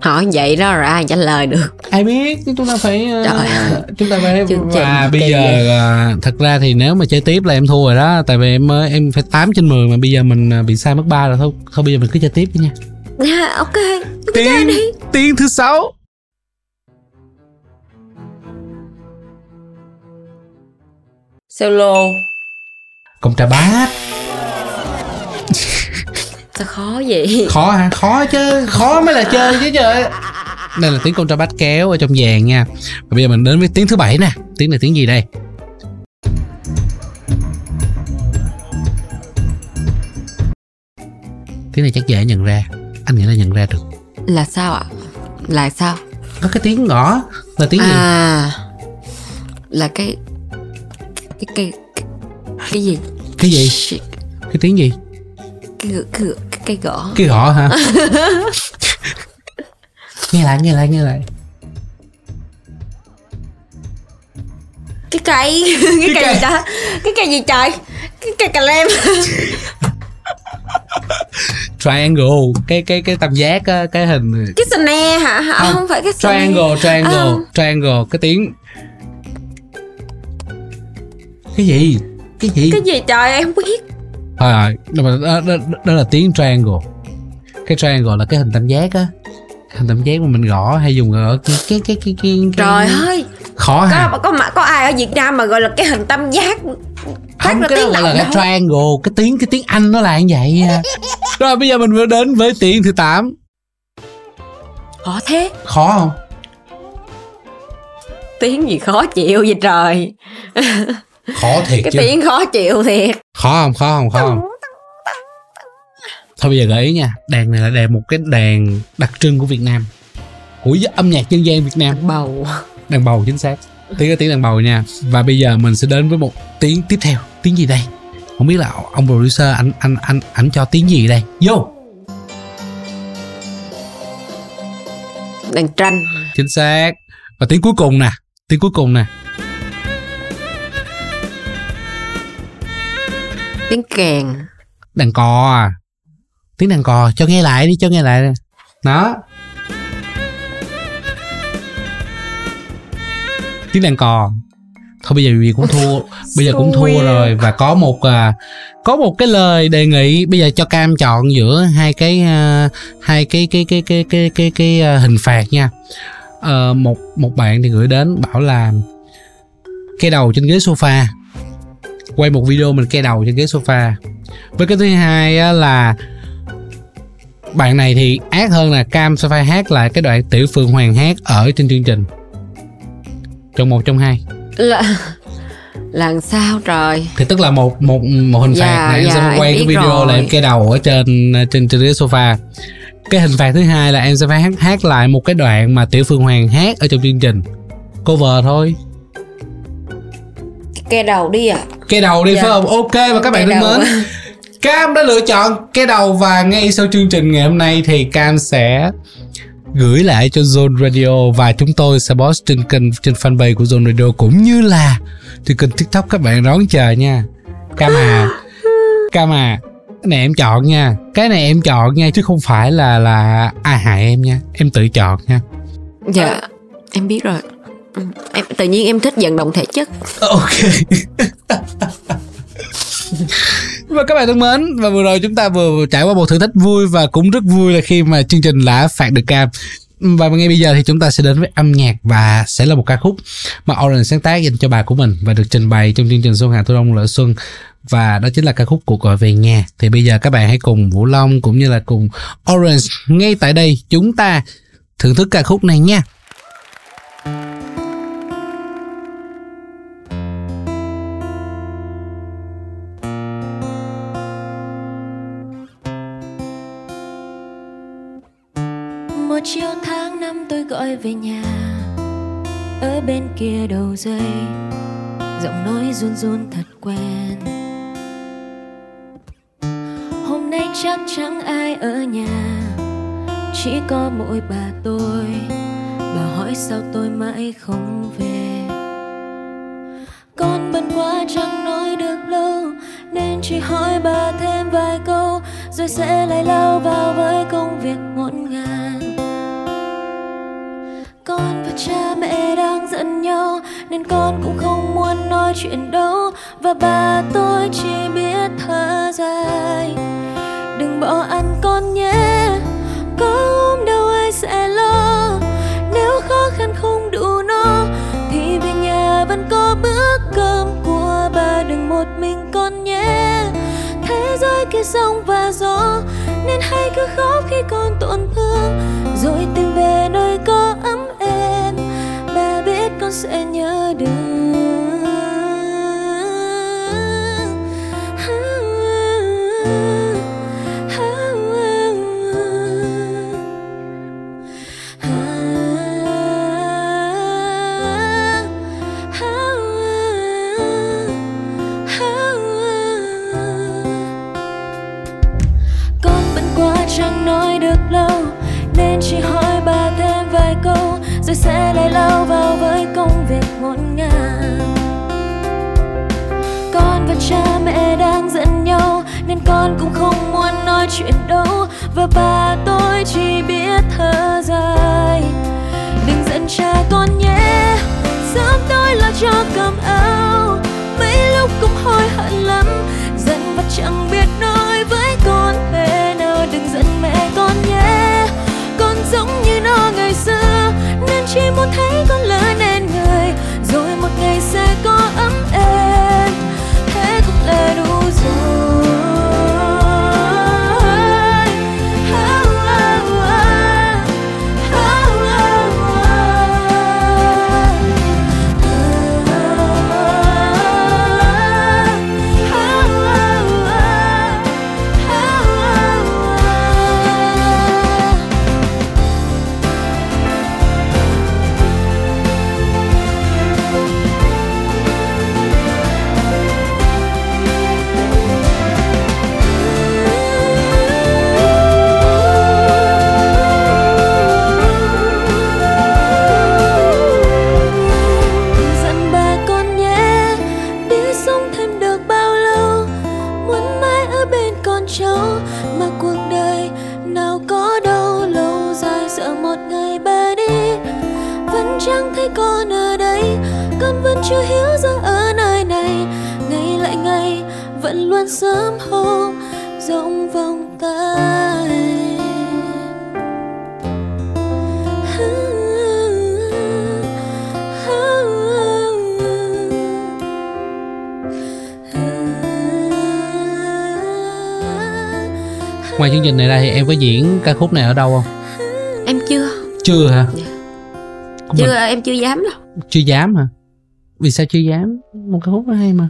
Hỏi vậy đó rồi ai trả lời được. ai biết chúng ta phải ờ, Trời ơi. chúng ta phải Chương và bây giờ vậy. ờ, thật ra thì nếu mà chơi tiếp là em thua rồi đó tại vì em mới em phải 8 trên 10 mà bây giờ mình ờ, bị sai mất ba rồi thôi thôi bây giờ mình cứ chơi tiếp đi nha Yeah, ok. Tiếng đi. tiếng thứ sáu Cello. contrabass Sao khó vậy? khó hả? Khó chứ. Khó mới là chơi chứ trời. Đây là tiếng contrabass kéo ở trong vàng nha. Và bây giờ mình đến với tiếng thứ bảy nè. Tiếng này tiếng gì đây? Tiếng này chắc dễ nhận ra. Anh nghĩ là nhận ra được. Là sao ạ? Là sao? có cái tiếng gõ là tiếng gì? À Là cái Cái cái cái, cái gì? cái gì? Cái tiếng gì? Cái cái, cái cây gõ cái gõ hả? Nghe lại nghe lại nghe lại. Cái cây. Cái, cây, cây. gì ta? Cái cây gì trời? Cái cây cà lem. Triangle. Cái cái cái tam giác á, cái hình Cái snare hả? hả? Không, Không, phải cái snare triangle triangle À. triangle. Cái tiếng. Cái gì? Cái gì? Cái gì trời? Em không biết rồi đó, đó, đó, đó là tiếng triangle. Cái triangle là cái hình tam giác á. Hình tam giác mà mình gõ hay dùng ở cái cái cái cái, cái, cái Trời ơi! Khó có, có, mà- có ai ở Việt Nam mà gọi là cái hình tam giác không cái tiếng đó gọi là cái triangle cái tiếng cái tiếng anh nó là như vậy à. rồi bây giờ mình vừa đến với tiếng thứ 8 Khó thế? Khó không? Tiếng gì khó chịu vậy trời khó thiệt Cái chứ. tiếng khó chịu thiệt. Khó không? Khó không? Khó không? Thôi bây giờ gợi ý nha. Đàn này là đàn một cái đàn đặc trưng của việt nam. Của âm nhạc dân gian việt nam. Bầu. Đàn bầu chính xác. Tiếng cái tiếng đàn bầu nha. Và bây giờ mình sẽ đến với một tiếng tiếp theo. Tiếng gì đây? Không biết là ông producer anh anh anh anh cho tiếng gì đây? Vô! Đàn tranh. Chính xác. Và tiếng cuối cùng nè. Tiếng cuối cùng nè tiếng kèn. Đàn cò à? Tiếng đàn cò cho nghe lại đi cho nghe lại đó. Tiếng đàn cò. Thôi bây giờ vì cũng thua bây giờ cũng thua rồi và có một à, có một cái lời đề nghị. Bây giờ cho cam chọn giữa hai cái à, hai cái cái cái cái cái cái cái, à, hình phạt nha. Ờ, một một bạn thì gửi đến bảo là kê đầu trên ghế sofa quay một video mình kê đầu trên ghế sofa. Với cái thứ hai á, là bạn này thì ác hơn là cam phải hát lại cái đoạn tiểu phượng hoàng hát ở trên chương trình. Trong một trong hai. Là là sao trời thì tức là một một một hình Dạ, phạt này em dạ, sẽ em quay cái video rồi. là em kê đầu ở trên trên trên ghế sofa. Cái hình phạt thứ hai là em sẽ phải hát, hát lại một cái đoạn mà tiểu phương hoàng hát ở trong chương trình. Cover thôi. Ke đầu đi à kê đầu đi Dạ. phải không ok và các bạn thân mến cam đã lựa chọn kê đầu và ngay sau chương trình ngày hôm nay thì cam sẽ gửi lại cho Zone Radio và chúng tôi sẽ post trên kênh trên fanpage của Zone Radio cũng như là trên kênh TikTok các bạn đón chờ nha. Cam à, Cam à, cái này em chọn nha, cái này em chọn nha chứ không phải là là ai hại em nha, em tự chọn nha. dạ em biết rồi em, tự nhiên em thích vận động thể chất. Ok. và các bạn thân mến, và vừa rồi chúng ta vừa trải qua một thử thách vui và cũng rất vui là khi mà chương trình đã phạt được cam. Và ngay bây giờ thì chúng ta sẽ đến với âm nhạc và sẽ là một ca khúc mà Orange sáng tác dành cho bà của mình và được trình bày trong chương trình Xuân Hạ Thu Đông Lỡ Xuân. Và đó chính là ca khúc cuộc gọi về nhà. Thì bây giờ các bạn hãy cùng Vũ Long cũng như là cùng Orange ngay tại đây chúng ta thưởng thức ca khúc này nha. Tôi về nhà. Ở bên kia đầu dây, giọng nói run run thật quen. Hôm nay chắc chẳng ai ở nhà, chỉ có mỗi bà tôi. Bà hỏi sao tôi mãi không về. Con bận quá chẳng nói được lâu, nên chỉ hỏi bà thêm vài câu, rồi sẽ lại lao vào với công việc ngổn ngang cha mẹ đang giận nhau, nên con cũng không muốn nói chuyện đâu. Và bà tôi chỉ biết thở dài. Đừng bỏ ăn con nhé, có hôm đâu ai sẽ lo. Nếu khó khăn không đủ no, thì về nhà vẫn có bữa cơm của bà. Đừng một mình con nhé, thế giới kia sóng và gió, nên hãy cứ khóc khi con tổn thương. Rồi tìm về nơi có ấm êm bà con sẽ nhớ con bận quá chẳng nói được lâu nên chỉ hỏi sẽ lại lao vào với công việc ngổn ngang con và cha mẹ đang giận nhau, nên con cũng không muốn nói chuyện đâu. Và bà tôi chỉ biết thở dài. Đừng giận cha con nhé, sớm tôi lo cho cầm áo mấy lúc cũng hối hận lắm, giận và chẳng biết nói với con thế nào. Đừng giận mẹ con nhé, con giống như nên chỉ muốn thấy con ngoài chương trình này ra thì em có diễn ca khúc này ở đâu không? Em chưa. Chưa hả? Dạ. Chưa mình em chưa dám đâu. Chưa dám hả? Vì sao chưa dám? Một ca khúc nó hay mà.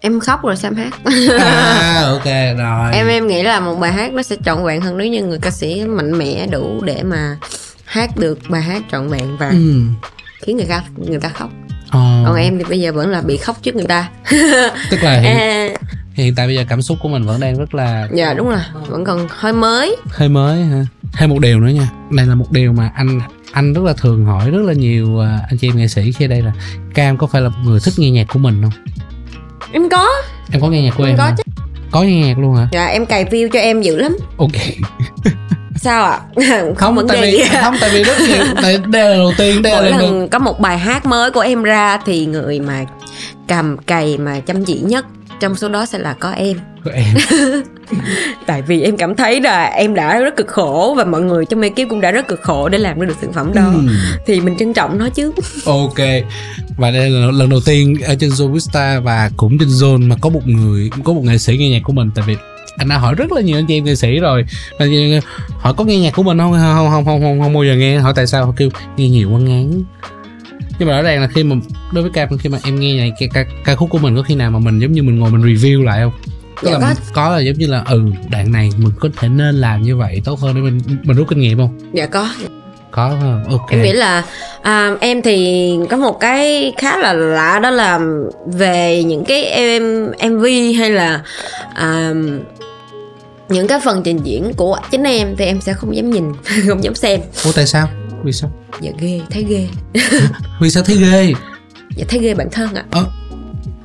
Em khóc rồi sao em hát? À ok rồi. Em em nghĩ là một bài hát nó sẽ trọn vẹn hơn nếu như người ca sĩ mạnh mẽ đủ để mà hát được bài hát trọn vẹn và ừ. khiến người ta người ta khóc Ờ, còn em thì bây giờ vẫn là bị khóc trước người ta. Tức là hiện, à, hiện tại bây giờ cảm xúc của mình vẫn đang rất là dạ đúng rồi. Vẫn còn hơi mới. Hơi mới hả? Thêm một điều nữa nha. Đây là một điều mà anh anh rất là thường hỏi rất là nhiều à, anh chị em nghệ sĩ khi đây là cam có phải là một người thích nghe nhạc của mình không? Em có. Em có nghe nhạc của Em em có hả? chứ. có nghe nhạc luôn hả? Dạ em cài view cho em dữ lắm. Ok sao ạ? Không, không vấn tại đề vì gì không tại vì rất nhiều tại đây là đầu tiên đây là mỗi lần đầu lần có một bài hát mới của em ra thì người mà cầm cày mà chăm chỉ nhất trong số đó sẽ là có em. Của em. Tại vì em cảm thấy là em đã rất cực khổ và mọi người trong ekip cũng đã rất cực khổ để làm ra được sản phẩm đó. Ừm, thì mình trân trọng nó chứ. Ok. Và đây là lần đầu tiên ở trên Zone Vista và cũng trên Zone mà có một người có một nghệ sĩ nghe nhạc của mình tại vì anh đã hỏi rất là nhiều anh chị em nghệ sĩ rồi. Hỏi có nghe nhạc của mình không? Không không không không, không, bao giờ nghe. Hỏi tại sao? Họ kêu nghe nhiều quá ngán. Nhưng mà rõ ràng là khi mà đối với cam khi mà em nghe nhạc ca, ca, ca khúc của mình có khi nào mà mình giống như mình ngồi mình review lại không? Tức Dạ là có. có là giống như là ừ đoạn này mình có thể nên làm như vậy tốt hơn để mình mình rút kinh nghiệm không? Dạ có. Có không ok. Em nghĩ là à, em thì có một cái khá là lạ đó là về những cái em mv hay là à, những cái phần trình diễn của chính em thì em sẽ không dám nhìn không dám xem. Ủa tại sao? Vì sao? Dạ ghê thấy ghê. Vì sao thấy ghê? Dạ thấy ghê bản thân ạ. Ờ,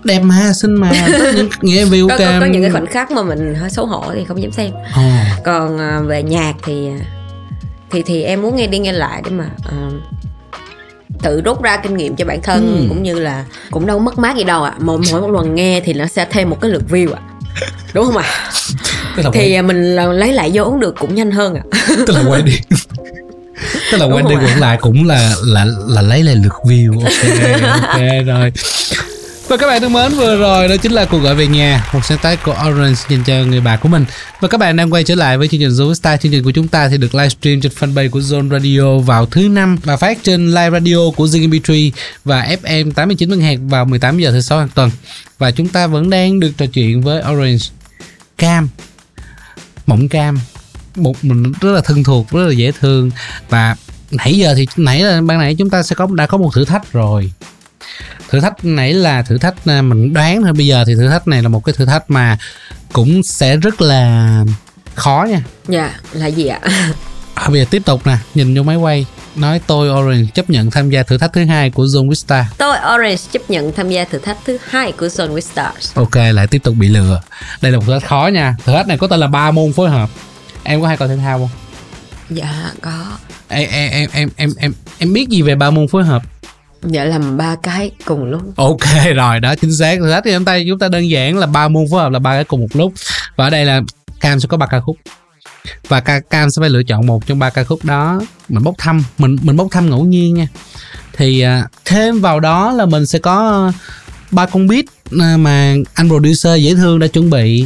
đẹp mà xinh mà nghĩa view có, có, có những cái khoảnh khắc mà mình hơi xấu hổ thì không dám xem. Ồ, còn à, về nhạc thì thì thì em muốn nghe đi nghe lại để mà à, tự rút ra kinh nghiệm cho bản thân Ừ. cũng như là cũng đâu mất mát gì đâu ạ. Mỗi mỗi một lần nghe thì nó sẽ thêm một cái lượt view ạ đúng không ạ? Tức là thì quay, à, mình lấy lại vốn được cũng nhanh hơn ạ. Tức là quay đi. Tức là quay đi quẩn lại cũng là là là lấy lại lượt view. Ok ok rồi và các bạn thân mến, vừa rồi đó chính là cuộc gọi về nhà. Một sáng tác của Orange dành cho người bà của mình. Và các bạn đang quay trở lại với chương trình Zone Star. Chương trình của chúng ta thì được livestream trên fanpage của Zone Radio vào thứ năm và phát trên live radio của Zing MP3 và FM 89 MHz vào 18 giờ thứ sáu hàng tuần. Và chúng ta vẫn đang được trò chuyện với Orange Cam, mộng cam, một mình rất là thân thuộc, rất là dễ thương. Và nãy giờ thì, nãy là ban nãy chúng ta sẽ có, đã có một thử thách rồi thử thách nãy là thử thách à, mình đoán thôi. Bây giờ thì thử thách này là một cái thử thách mà cũng sẽ rất là khó nha. Dạ là gì ạ? À, bây giờ tiếp tục nè. Nhìn vô máy quay nói tôi Orange chấp nhận tham gia thử thách thứ hai của Zone Vista tôi Orange chấp nhận tham gia thử thách thứ hai của Zone Stars. Ok lại tiếp tục bị lừa. Đây là một thử thách khó nha. Thử thách này có tên là ba môn phối hợp. Em có hay coi thể thao không? Dạ có. Em em em em em, em biết gì về ba môn phối hợp dạ làm ba cái cùng lúc. Ok, rồi đó chính xác. Rồi thì chúng ta chúng ta đơn giản là ba môn phối hợp là ba cái cùng một lúc. Và ở đây là cam sẽ có ba ca khúc. Và ca, cam sẽ phải lựa chọn một trong ba ca khúc đó. Mình bốc thăm, mình mình bốc thăm ngẫu nhiên nha. Thì à, thêm vào đó là mình sẽ có à, ba con beat à, mà anh producer dễ thương đã chuẩn bị.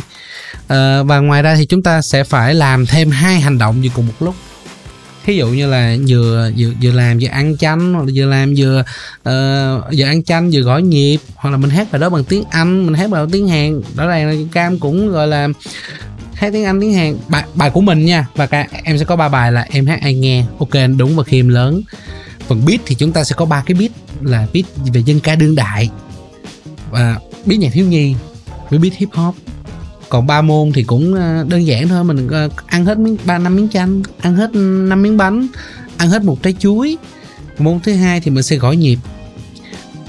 Và ngoài ra thì chúng ta sẽ phải làm thêm hai hành động gì cùng một lúc ví dụ như là vừa vừa vừa làm vừa ăn chanh hoặc là vừa làm vừa uh, vừa ăn chanh vừa gõ nhịp hoặc là mình hát bài đó bằng tiếng anh mình hát bài đó tiếng hàn. Đó là cam cũng gọi là hát tiếng anh tiếng hàn. Bài bài của mình nha và cả em sẽ có ba bài là em hát ai nghe. Ok đúng và khi em lớn. Phần beat thì chúng ta sẽ có ba cái beat là beat về dân ca đương đại và beat nhạc thiếu nhi với beat hip hop còn ba môn thì cũng ờ, đơn giản thôi mình ờ, ăn hết miếng ba năm miếng chanh ăn hết năm miếng bánh ăn hết một trái chuối. Môn thứ hai thì mình sẽ gõ nhịp.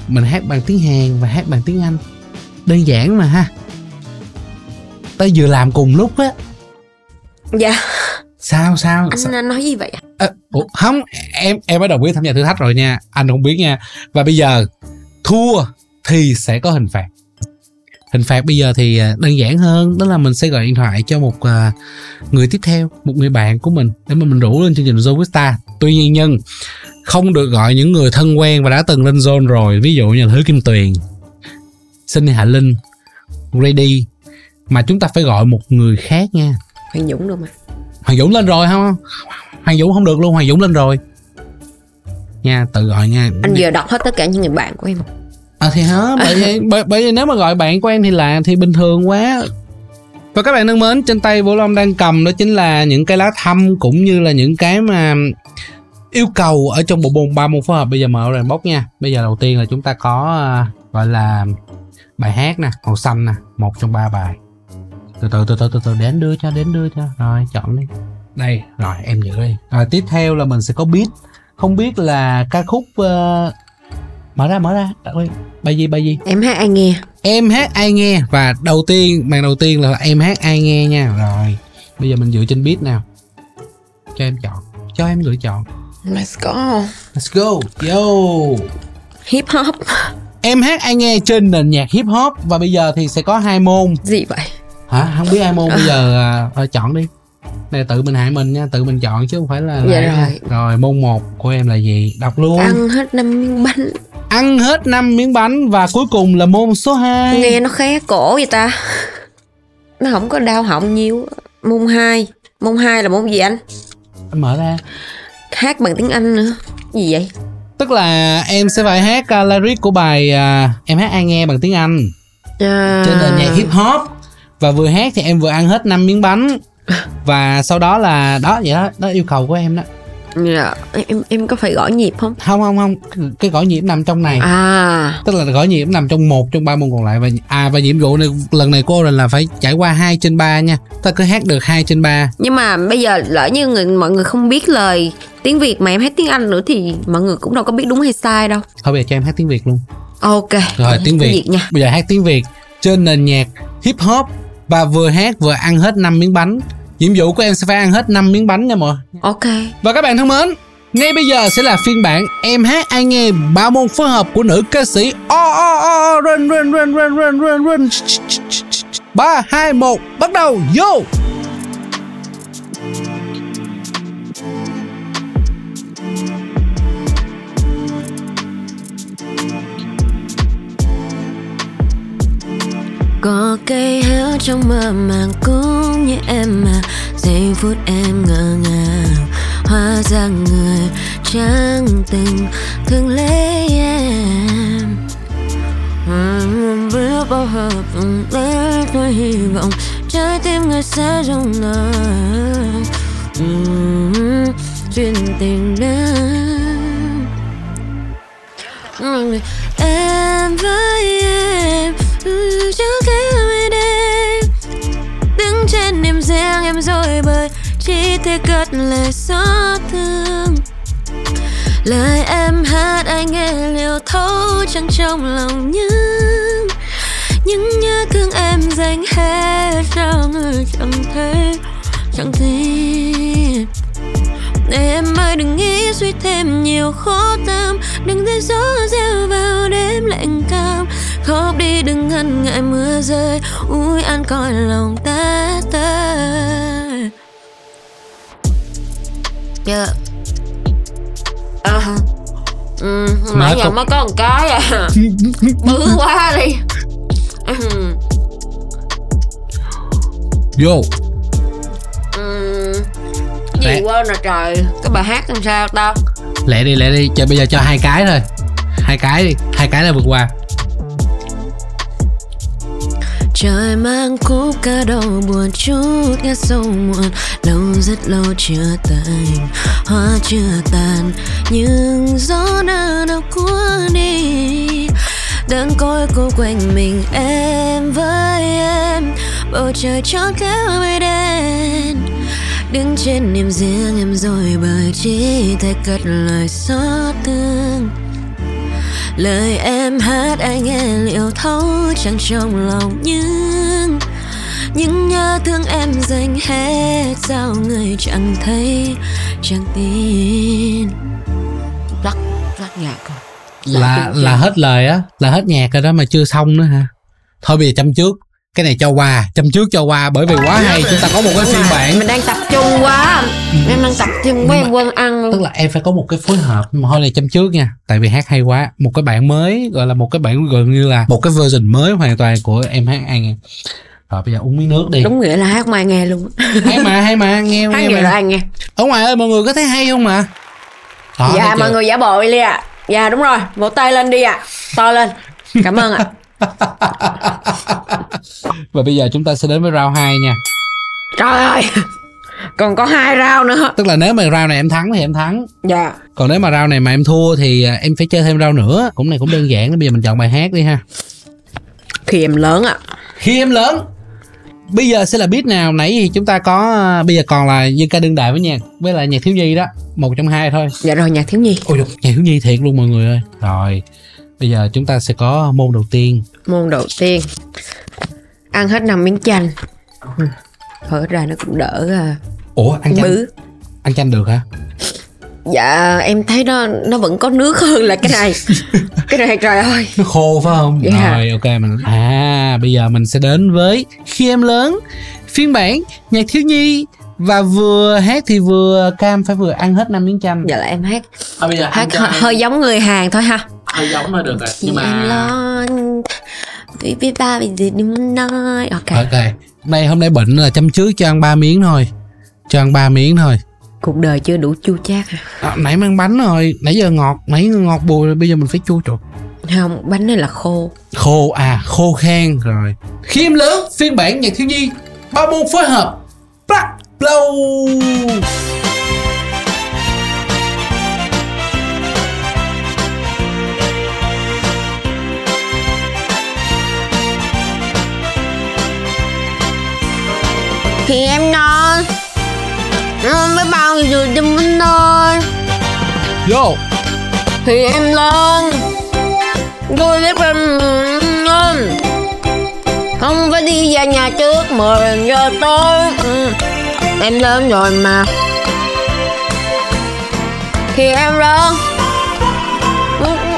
Mình hát bằng tiếng hàn và hát bằng tiếng anh. Đơn giản mà ha. Tới vừa làm cùng lúc á. Dạ. Sao sao, sao? anh nói gì vậy ạ? À, ủa, không em em mới đồng ý tham gia thử thách rồi nha. Anh không biết nha. Và bây giờ thua thì sẽ có hình phạt hình phạt bây giờ thì à, đơn giản hơn đó là mình sẽ gọi điện thoại cho một à, người tiếp theo một người bạn của mình để mà mình rủ lên chương trình Zone with Star. Tuy nhiên nhân không được gọi những người thân quen và đã từng lên zone rồi ví dụ như là Hứa Kim Tuyền Sinh Hạ Linh Ready mà chúng ta phải gọi một người khác nha. Hoàng Dũng đâu mà. Hoàng Dũng lên rồi không? Hoàng Dũng không được luôn Hoàng Dũng lên rồi. Nha tự gọi nha. Anh vừa đọc hết tất cả những người bạn của em à thì hả? Bởi vì bởi, bởi vì nếu mà gọi bạn của em thì là thì bình thường quá. Và các bạn thân mến trên tay Vũ Long đang cầm đó chính là những cái lá thăm cũng như là những cái mà yêu cầu ở trong bộ môn ba môn phối hợp. Bây giờ mở rồi bóc nha. Bây giờ đầu tiên là chúng ta có uh, gọi là bài hát nè màu xanh nè một trong ba bài. Từ từ từ từ từ từ đến đưa cho đến đưa cho. Rồi chọn đi. Đây rồi em giữ đi. Rồi tiếp theo là mình sẽ có beat. Không biết là ca khúc uh, mở ra mở ra. Đi bài gì bài gì? Em hát ai nghe? Em hát ai nghe. Và đầu tiên màn đầu tiên là em hát ai nghe nha. Rồi bây giờ mình dựa trên beat nào? Cho em chọn. Cho em lựa chọn. Let's go. Let's go. Yo. Hip hop. Em hát ai nghe trên nền nhạc hip hop. Và bây giờ thì sẽ có hai môn. Gì vậy? Hả? Không biết hai môn bây giờ à, chọn đi. Này tự mình hại mình nha. Tự mình chọn chứ không phải là dạ rồi. Rồi môn một của em là gì? Đọc luôn. Ăn hết năm miếng bánh ăn hết năm miếng bánh và cuối cùng là môn số 2 nghe nó khé cổ vậy ta. Nó không có đau họng nhiều. Môn 2 môn 2 là môn gì anh? Mở ra. Hát bằng tiếng anh nữa. Gì vậy? Tức là em sẽ phải hát uh, lyric của bài uh, em hát ai nghe bằng tiếng anh. À... trên nền nhạc hip hop. Và vừa hát thì em vừa ăn hết năm miếng bánh. Và sau đó là đó vậy đó. Đó yêu cầu của em đó dạ. Em em có phải gõ nhịp không? Không không không. Cái gõ nhịp nằm trong này. À. Tức là gõ nhịp nằm trong một trong ba môn còn lại. Và à và nhiệm vụ này lần này cô là phải trải qua hai trên ba nha. Ta cứ hát được hai trên ba. Nhưng mà bây giờ lỡ như người mọi người không biết lời tiếng việt mà em hát tiếng anh nữa thì mọi người cũng đâu có biết đúng hay sai đâu. Thôi bây giờ cho em hát tiếng việt luôn. Ok. Rồi tiếng việt. việt nha. Bây giờ hát tiếng việt trên nền nhạc hip hop và vừa hát vừa ăn hết năm miếng bánh nhiệm vụ của em sẽ phải ăn hết 5 miếng bánh nha mọi ok. Và các bạn thân mến ngay bây giờ sẽ là phiên bản em hát ai nghe ba môn phối hợp của nữ ca sĩ o o o run run run run run run run. Ba hai một bắt đầu vô có cây héo trong mơ màng cũng như em mà. Giây phút em ngỡ ngàng, hóa ra người chẳng tình thương lấy em. Biết bao hợp để tôi hy vọng, trái tim người sẽ rung nở. chuyện tình đến em với em rồi bời, chỉ thể cất lời xót thương. Lời em hát anh nghe liều thấu chẳng trong lòng nhưng những nhớ thương em dành hết cho người chẳng thấy chẳng tin để em ơi đừng nghĩ suy thêm nhiều khó tâm. Đừng để gió reo vào đêm lạnh cam. Khóc đi đừng ngần ngại mưa rơi. Ui, an coi lòng ta yeah. à, ừ, nãy giờ mới có một cái à. Bự quá đi. Vô. Ừ, gì Lẹ. quên rồi trời. Cái bài hát làm sao tao lẹ đi lẹ đi. Cho bây giờ cho hai cái thôi. Hai cái đi. Hai cái là vượt qua. Trời mang cúp cả đầu buồn chút nghe sâu muộn Lâu rất lâu chưa tàn, Hoa chưa tàn, Nhưng gió nào nào cuốn đi. Đang coi cô quanh mình em với em, Bầu trời trót kéo mây đen. Đứng trên niềm riêng em rồi bởi chỉ thay cất lời xót thương. Lời em hát anh nghe liệu thấu chẳng trong lòng nhưng những nhớ thương em dành hết sao người chẳng thấy chẳng tin. Lắc lắc nhạc rồi. Là là hết lời á là hết nhạc rồi đó mà chưa xong nữa hả? Thôi bây giờ chăm trước. Cái này cho qua chăm trước cho qua bởi vì quá hay chúng ta có một cái phiên bản. Mình đang tập trung quá. Em đang tập trung quá em quên ăn. tức luôn là em phải có một cái phối hợp. Mà thôi này chăm trước nha. Tại vì hát hay quá. Một cái bản mới gọi là một cái bản gần như là một cái version mới hoàn toàn của em hát ăn rồi bây giờ uống miếng nước đi. Đúng nghĩa là hát mai nghe luôn. Hay mà hay mà nghe hát nghe mà. là ăn nghe? Ở ngoài ơi mọi người có thấy hay không mà Đó, dạ mọi chưa? người giả bộ đi ạ. Dạ đúng rồi. Vỗ tay lên đi ạ. To lên. Cảm ơn ạ. Và bây giờ chúng ta sẽ đến với round 2 nha. Trời ơi. Còn có hai rau nữa. Tức là nếu mà round này em thắng thì em thắng. Dạ. Còn nếu mà round này mà em thua thì à, em phải chơi thêm round nữa. Cũng này cũng đơn giản bây giờ mình chọn bài hát đi ha. Khi em lớn ạ. Khi em lớn bây giờ sẽ là beat nào nãy thì chúng ta có à, bây giờ còn là dân ca đương đại với nhạc với lại nhạc thiếu nhi đó một trong hai thôi. Dạ rồi nhạc thiếu nhi. Ôi dồi, nhạc thiếu nhi thiệt luôn mọi người ơi. Rồi bây giờ chúng ta sẽ có môn đầu tiên. Môn đầu tiên. Ăn hết năm miếng chanh. Ừ. ít ra nó cũng đỡ à, ủa ăn chanh? bứ. Ăn chanh được hả dạ em thấy nó nó vẫn có nước hơn là cái này. Cái này trời ơi. Nó khô phải không? Dạ. rồi ok mình à bây giờ mình sẽ đến với khi em lớn. Phiên bản nhạc thiếu nhi. Và vừa hát thì vừa cam phải vừa ăn hết năm miếng chanh. Dạ là em hát. À, bây giờ hát hơi, hơi giống người Hàn thôi ha. Hơi giống thôi được rồi Khi em lớn. Vì biết ba vì gì đừng nói. Ok. Ok. Này hôm nay bệnh là chăm trước cho ăn ba miếng thôi. Cho ăn ba miếng thôi cuộc đời chưa đủ chua chát hả à, nãy mang bánh rồi nãy giờ ngọt nãy ngọt bùi rồi bây giờ mình phải chua chuột. Không bánh này là khô. Khô à khô khan rồi. Khi em lớn phiên bản nhạc thiếu nhi ba môn phối hợp. Black Blow. Khi em non không biết bao điều đừng muốn nói Vô. Khi em lớn tôi biết em lớn không phải đi ra nhà trước 10 giờ tối ừ. em lớn rồi mà. Khi em lớn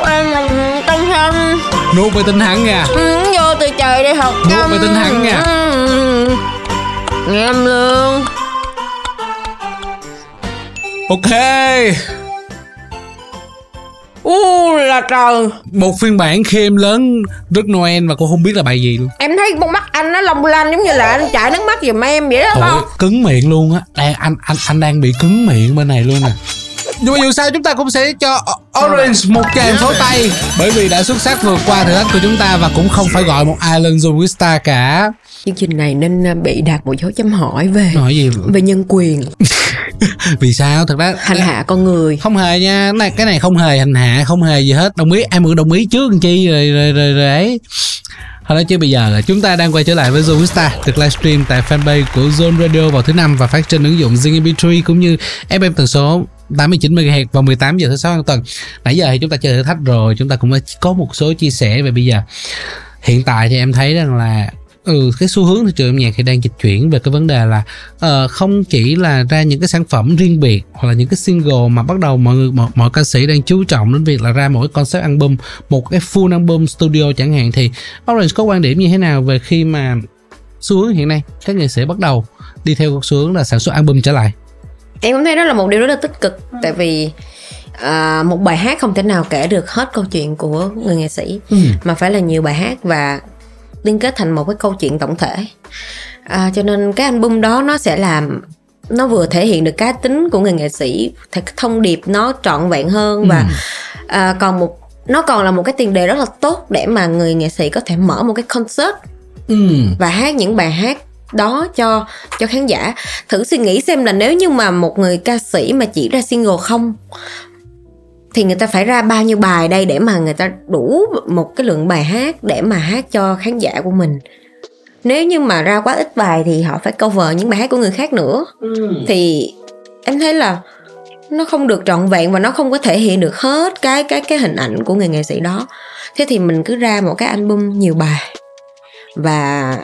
em là tâm thanh Nuốt về tinh hắn nha. Ừ, vô từ trời đi học Nuốt về tinh hắn nha. Ừ. em lương Ok. U là trời. Một phiên bản khi em lớn rất Noel và cô không biết là bài gì luôn. Em thấy con mắt anh nó long lanh giống như là anh chảy nước mắt giùm em vậy đó không? cứng miệng luôn á. Đang anh anh anh đang bị cứng miệng bên này luôn nè. Nhưng mà dù sao chúng ta cũng sẽ cho Orange một tràng pháo tay. Bởi vì đã xuất sắc vượt qua thử thách của chúng ta Và cũng không phải gọi một Island Zovista cả chương trình này nên à, bị đạt một dấu chấm hỏi về Nói gì? về nhân quyền. Vì sao? Thật ra hành hạ con người. Không hề nha. Cái này, cái này không hề hành hạ Không hề gì hết. Đồng ý em cũng đồng ý trước chi rồi rồi rồi, rồi ấy. Thôi đó chứ bây giờ. Là chúng ta đang quay trở lại với Zovista được livestream tại fanpage của Zone Radio vào thứ năm và phát trên ứng dụng Zing MP3 cũng như FM tần số 89 MHz vào 18 giờ thứ sáu hàng tuần. Nãy giờ thì chúng ta chơi thử thách rồi, chúng ta cũng có một số chia sẻ về bây giờ. Hiện tại thì em thấy rằng là ừ cái xu hướng thị trường âm nhạc thì đang dịch chuyển về cái vấn đề là ờ, không chỉ là ra những cái sản phẩm riêng biệt hoặc là những cái single mà bắt đầu mọi người mọi, mọi ca sĩ đang chú trọng đến việc là ra cái concept album một cái full album studio chẳng hạn thì Orange có quan điểm như thế nào về khi mà xu hướng hiện nay các nghệ sĩ bắt đầu đi theo xu hướng là sản xuất album trở lại em cũng thấy đó là một điều rất là tích cực tại vì à, một bài hát không thể nào kể được hết câu chuyện của người nghệ sĩ ừ. mà phải là nhiều bài hát và liên kết thành một cái câu chuyện tổng thể. À, cho nên cái album đó nó sẽ làm nó vừa thể hiện được cá tính của người nghệ sĩ thông điệp nó trọn vẹn hơn và à, còn một nó còn là một cái tiền đề rất là tốt để mà người nghệ sĩ có thể mở một cái concert Ừ. và hát những bài hát đó cho cho khán giả. Thử suy nghĩ xem là nếu như mà một người ca sĩ mà chỉ ra single không thì người ta phải ra bao nhiêu bài đây để mà người ta đủ một cái lượng bài hát để mà hát cho khán giả của mình. Nếu như mà ra quá ít bài thì họ phải cover những bài hát của người khác nữa. Thì em thấy là nó không được trọn vẹn và nó không có thể hiện được hết cái cái cái hình ảnh của người nghệ sĩ đó. Thế thì mình cứ ra một cái album nhiều bài. Và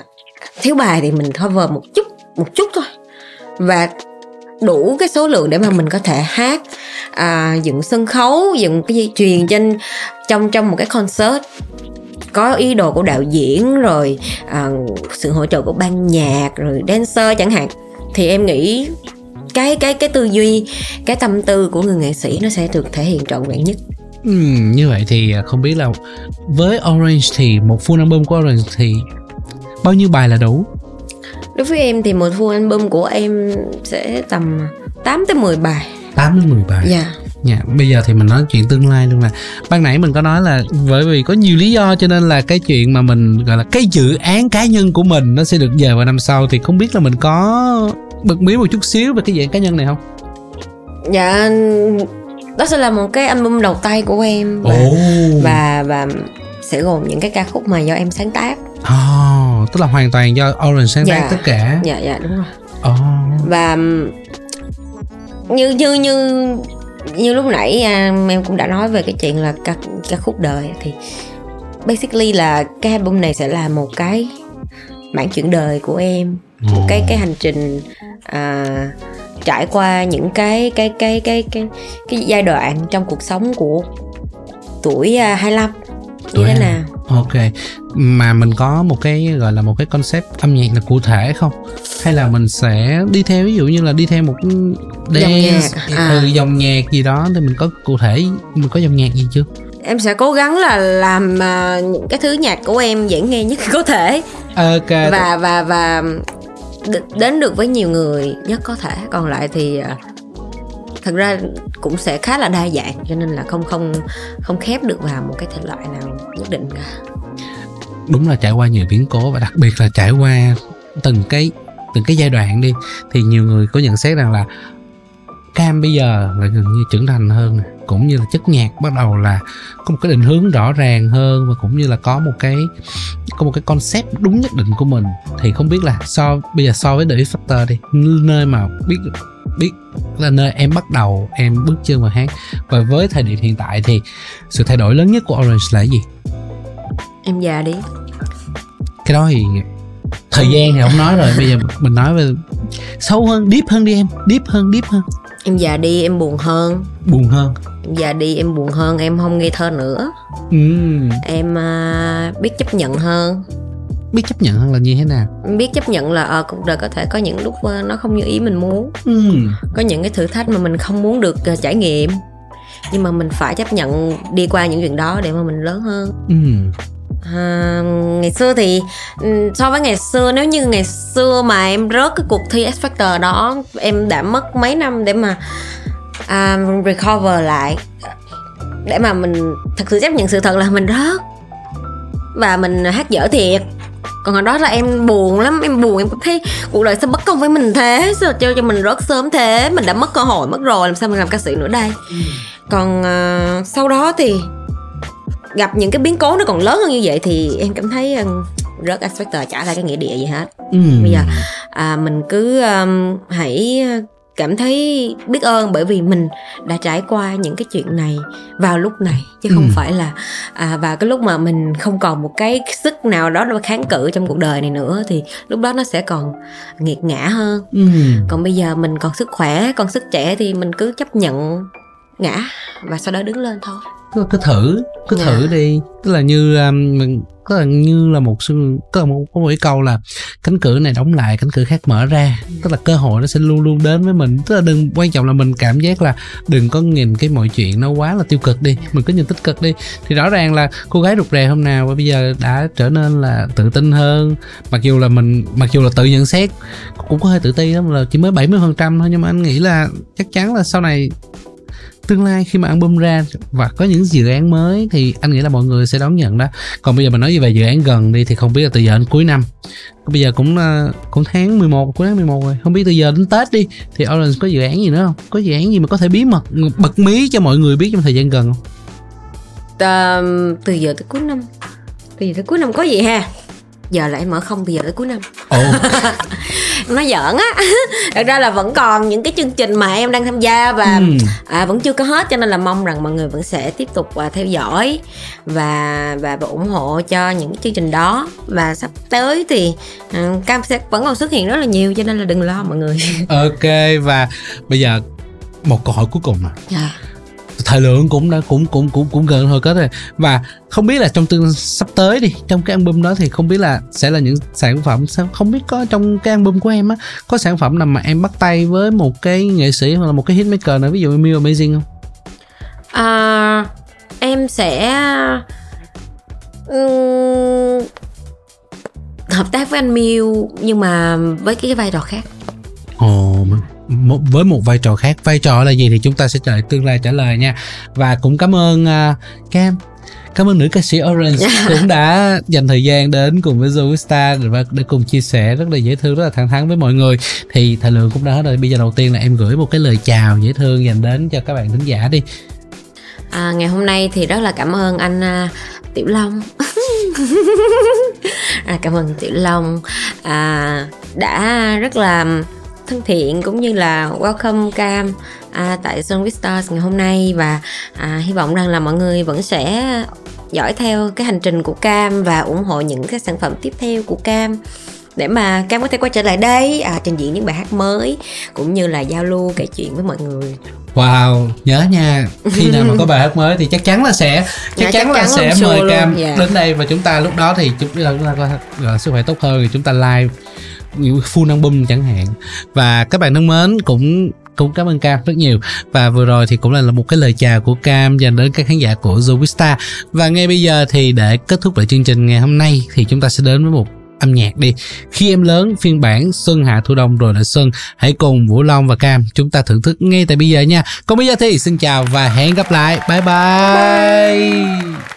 thiếu bài thì mình cover một chút một chút thôi. Và đủ cái số lượng để mà mình có thể hát à, dựng sân khấu dựng cái gì truyền trên trong trong một cái concert. Có ý đồ của đạo diễn rồi à, sự hỗ trợ của ban nhạc rồi dancer chẳng hạn. Thì em nghĩ cái cái cái tư duy cái tâm tư của người nghệ sĩ nó sẽ được thể hiện trọn vẹn nhất. Ừ, như vậy thì à, không biết là với Orange thì một full album của Orange thì bao nhiêu bài là đủ? Đối với em thì một full album của em sẽ tầm 8 tới 10 bài. 8 đến 10 bài. dạ. Dạ, bây giờ thì mình nói chuyện tương lai luôn là ban nãy mình có nói là bởi vì có nhiều lý do cho nên là cái chuyện mà mình gọi là cái dự án cá nhân của mình nó sẽ được dời vào năm sau. Thì không biết là mình có bật mí một chút xíu về cái dự án cá nhân này không? dạ đó sẽ là một cái album đầu tay của em. Và, và và sẽ gồm những cái ca khúc mà do em sáng tác oh, tức là hoàn toàn do Orange sáng tác Dạ. tất cả. dạ dạ đúng rồi Oh. và như như như như lúc nãy à, em cũng đã nói về cái chuyện là ca ca khúc đời thì basically là cái album này sẽ là một cái bản chuyện đời của em một cái cái hành trình à, trải qua những cái cái cái cái cái cái giai đoạn trong cuộc sống của tuổi à, 25 như thế 25. nào Ok, mà mình có một cái gọi là một cái concept âm nhạc là cụ thể không? Hay là mình sẽ đi theo ví dụ như là đi theo một dance, nhạc, à. ừ, dòng nhạc gì đó thì mình có cụ thể mình có dòng nhạc gì chưa? em sẽ cố gắng là làm à, những cái thứ nhạc của em dễ nghe nhất có thể Ok. và và và đến được với nhiều người nhất có thể còn lại thì à, thật ra cũng sẽ khá là đa dạng, cho nên là không không không khép được vào một cái thể loại nào nhất định cả. Đúng là trải qua nhiều biến cố và đặc biệt là trải qua từng cái từng cái giai đoạn đi, thì nhiều người có nhận xét rằng là cam bây giờ là gần như trưởng thành hơn cũng như là chất nhạc bắt đầu là có một cái định hướng rõ ràng hơn và cũng như là có một cái, có một cái concept đúng nhất định của mình. Thì không biết là so, bây giờ so với The X Factor đi, nơi mà biết biết là nơi em bắt đầu em bước chân vào hát. Và với thời điểm hiện tại thì sự thay đổi lớn nhất của Orange là cái gì? Em già đi. Cái đó thì thời gian thì không nói rồi. Bây giờ mình nói về sâu hơn deep hơn đi em. Deep hơn deep hơn. Em già đi em buồn hơn. Buồn hơn. Em già đi em buồn hơn. Em không nghi thơ nữa. Ừm, em à, biết chấp nhận hơn biết chấp nhận hơn là như thế nào? Biết chấp nhận là ờ, cuộc đời có thể có những lúc à, nó không như ý mình muốn. Ừm, có những cái thử thách mà mình không muốn được à, trải nghiệm. Nhưng mà mình phải chấp nhận đi qua những chuyện đó để mà mình lớn hơn. Ừm, À, ngày xưa thì ừm, so với ngày xưa nếu như ngày xưa mà em rớt cái cuộc thi X Factor đó em đã mất mấy năm để mà à, recover lại. Để mà mình thật sự chấp nhận sự thật là mình rớt. Và mình hát dở thiệt còn hồi đó là em buồn lắm em buồn em thấy cuộc đời sao bất công với mình thế. Sao cho cho mình rớt sớm thế. Mình đã mất cơ hội mất rồi làm sao mình làm ca sĩ nữa đây? Còn à, sau đó thì gặp những cái biến cố nó còn lớn hơn như vậy thì em cảm thấy um, rớt X Factor chả là cái nghĩa địa gì hết. Ừm. bây giờ à, mình cứ um, hãy cảm thấy biết ơn bởi vì mình đã trải qua những cái chuyện này vào lúc này chứ không Ừ. phải là à, vào cái lúc mà mình không còn một cái sức nào đó để kháng cự trong cuộc đời này nữa thì lúc đó nó sẽ còn nghiệt ngã hơn Ừm. còn bây giờ mình còn sức khỏe còn sức trẻ thì mình cứ chấp nhận ngã và sau đó đứng lên thôi. Cứ, cứ thử cứ Dạ. thử đi. Tức là như um, mình tức là như là một sự có một có một cái câu là cánh cửa này đóng lại cánh cửa khác mở ra. Tức là cơ hội nó sẽ luôn luôn đến với mình. Tức là đừng quan trọng là mình cảm giác là đừng có nhìn cái mọi chuyện nó quá là tiêu cực đi. Mình cứ nhìn tích cực đi. Thì rõ ràng là cô gái rụt rè hôm nào và bây giờ đã trở nên là tự tin hơn. Mặc dù là mình mặc dù là tự nhận xét cũng có hơi tự ti lắm là chỉ mới 70% phần trăm thôi. Nhưng mà anh nghĩ là chắc chắn là sau này tương lai khi mà album ra và có những dự án mới thì anh nghĩ là mọi người sẽ đón nhận đó. Còn bây giờ mình nói về dự án gần đi thì không biết là từ giờ đến cuối năm. Bây giờ cũng ờ, cũng tháng 11 cuối tháng 11 rồi. Không biết từ giờ đến Tết đi thì Orange có dự án gì nữa không? Có dự án gì mà có thể bí mật bật mí cho mọi người biết trong thời gian gần không? À, từ giờ tới cuối năm. Từ giờ tới cuối năm có gì ha? Giờ là em mở không từ giờ tới cuối năm. Ồ. Nó giỡn á. Thật ra là vẫn còn những cái chương trình mà em đang tham gia và Ừ. à, vẫn chưa có hết cho nên là mong rằng mọi người vẫn sẽ tiếp tục à, theo dõi và và và ủng hộ cho những cái chương trình đó. Và sắp tới thì à, cam sẽ vẫn còn xuất hiện rất là nhiều cho nên là đừng lo mọi người. Ok và bây giờ một câu hỏi cuối cùng nè. Dạ. Thời lượng cũng đã cũng cũng cũng cũng gần hồi kết rồi. Và không biết là trong tương sắp tới đi trong cái album đó thì không biết là sẽ là những sản phẩm sao không biết có trong cái album của em á có sản phẩm nào mà em bắt tay với một cái nghệ sĩ hoặc là một cái hitmaker nào ví dụ như Mew Amazing không? À, em sẽ hợp tác với anh Miu nhưng mà với cái vai trò khác. Ồ, một, với một vai trò khác. Vai trò là gì thì chúng ta sẽ đợi tương lai trả lời nha. Và cũng cảm ơn uh, Cam cảm ơn nữ ca sĩ Orange cũng đã dành thời gian đến cùng với Zoe Star và để cùng chia sẻ rất là dễ thương rất là thẳng thắn với mọi người. Thì thời lượng cũng đã hết rồi. Bây giờ đầu tiên là em gửi một cái lời chào dễ thương dành đến cho các bạn thính giả đi. À, ngày hôm nay thì rất là cảm ơn anh à, Tiểu Long. À, cảm ơn Tiểu Long. À, đã rất là thân thiện cũng như là welcome Cam à, tại Sun with Stars ngày hôm nay và à, hy vọng rằng là mọi người vẫn sẽ dõi theo cái hành trình của Cam và ủng hộ những cái sản phẩm tiếp theo của Cam để mà Cam có thể quay trở lại đây à, trình diễn những bài hát mới cũng như là giao lưu kể chuyện với mọi người Wow, nhớ nha. Khi nào mà có bài hát mới thì chắc chắn là sẽ chắc Dạ, chắn chắc là chắn sẽ luôn, mời sure Cam luôn, dạ. đến đây và chúng ta lúc đó thì chúng ta có gọi là sức khỏe tốt hơn thì chúng ta live full album chẳng hạn. Và các bạn thân mến cũng cũng cảm ơn Cam rất nhiều. Và vừa rồi thì cũng là một cái lời chào của Cam dành đến các khán giả của Zoe và ngay bây giờ thì để kết thúc lại chương trình ngày hôm nay thì chúng ta sẽ đến với một âm nhạc đi. Khi em lớn phiên bản xuân hạ thu đông rồi lại xuân. Hãy cùng vũ long và cam chúng ta thưởng thức ngay tại bây giờ nha. Còn bây giờ thì xin chào và hẹn gặp lại. Bye bye, bye.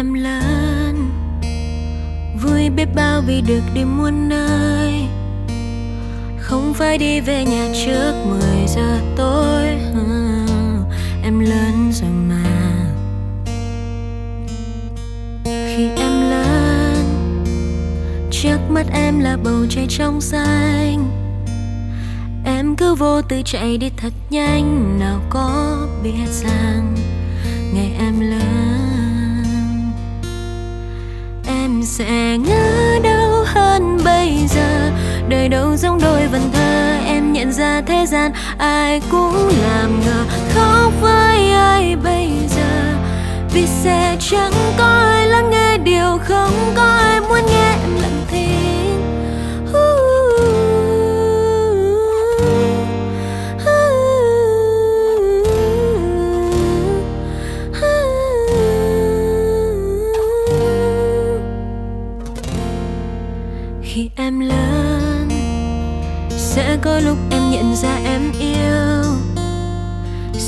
Em lớn. Vui biết bao vì được đi muôn nơi. Không phải đi về nhà trước 10 giờ tối. Em lớn rồi mà. Khi em lớn, trước mắt em là bầu trời trong xanh. Em cứ vô tư chạy đi thật nhanh. Nào có biết rằng ngày em lớn sẽ ngỡ đau hơn bây giờ. Đời đâu giống đôi vần thơ, em nhận ra thế gian ai cũng làm ngờ. Khóc với ai bây giờ? Vì sẽ chẳng có ai lắng nghe điều không có ai muốn nghe.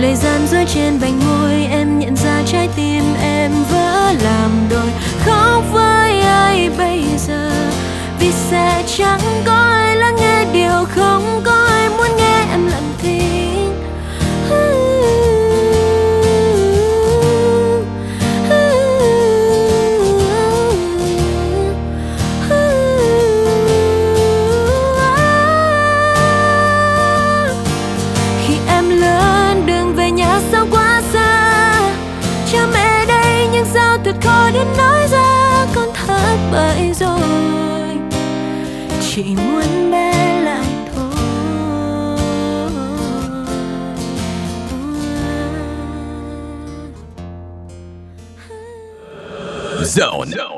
lời gian dối trên vành môi em nhận ra trái tim em vỡ làm đôi. Khóc với ai bây giờ, vì sẽ chẳng có ai lắng nghe điều không chỉ muốn bé lại thôi Zone.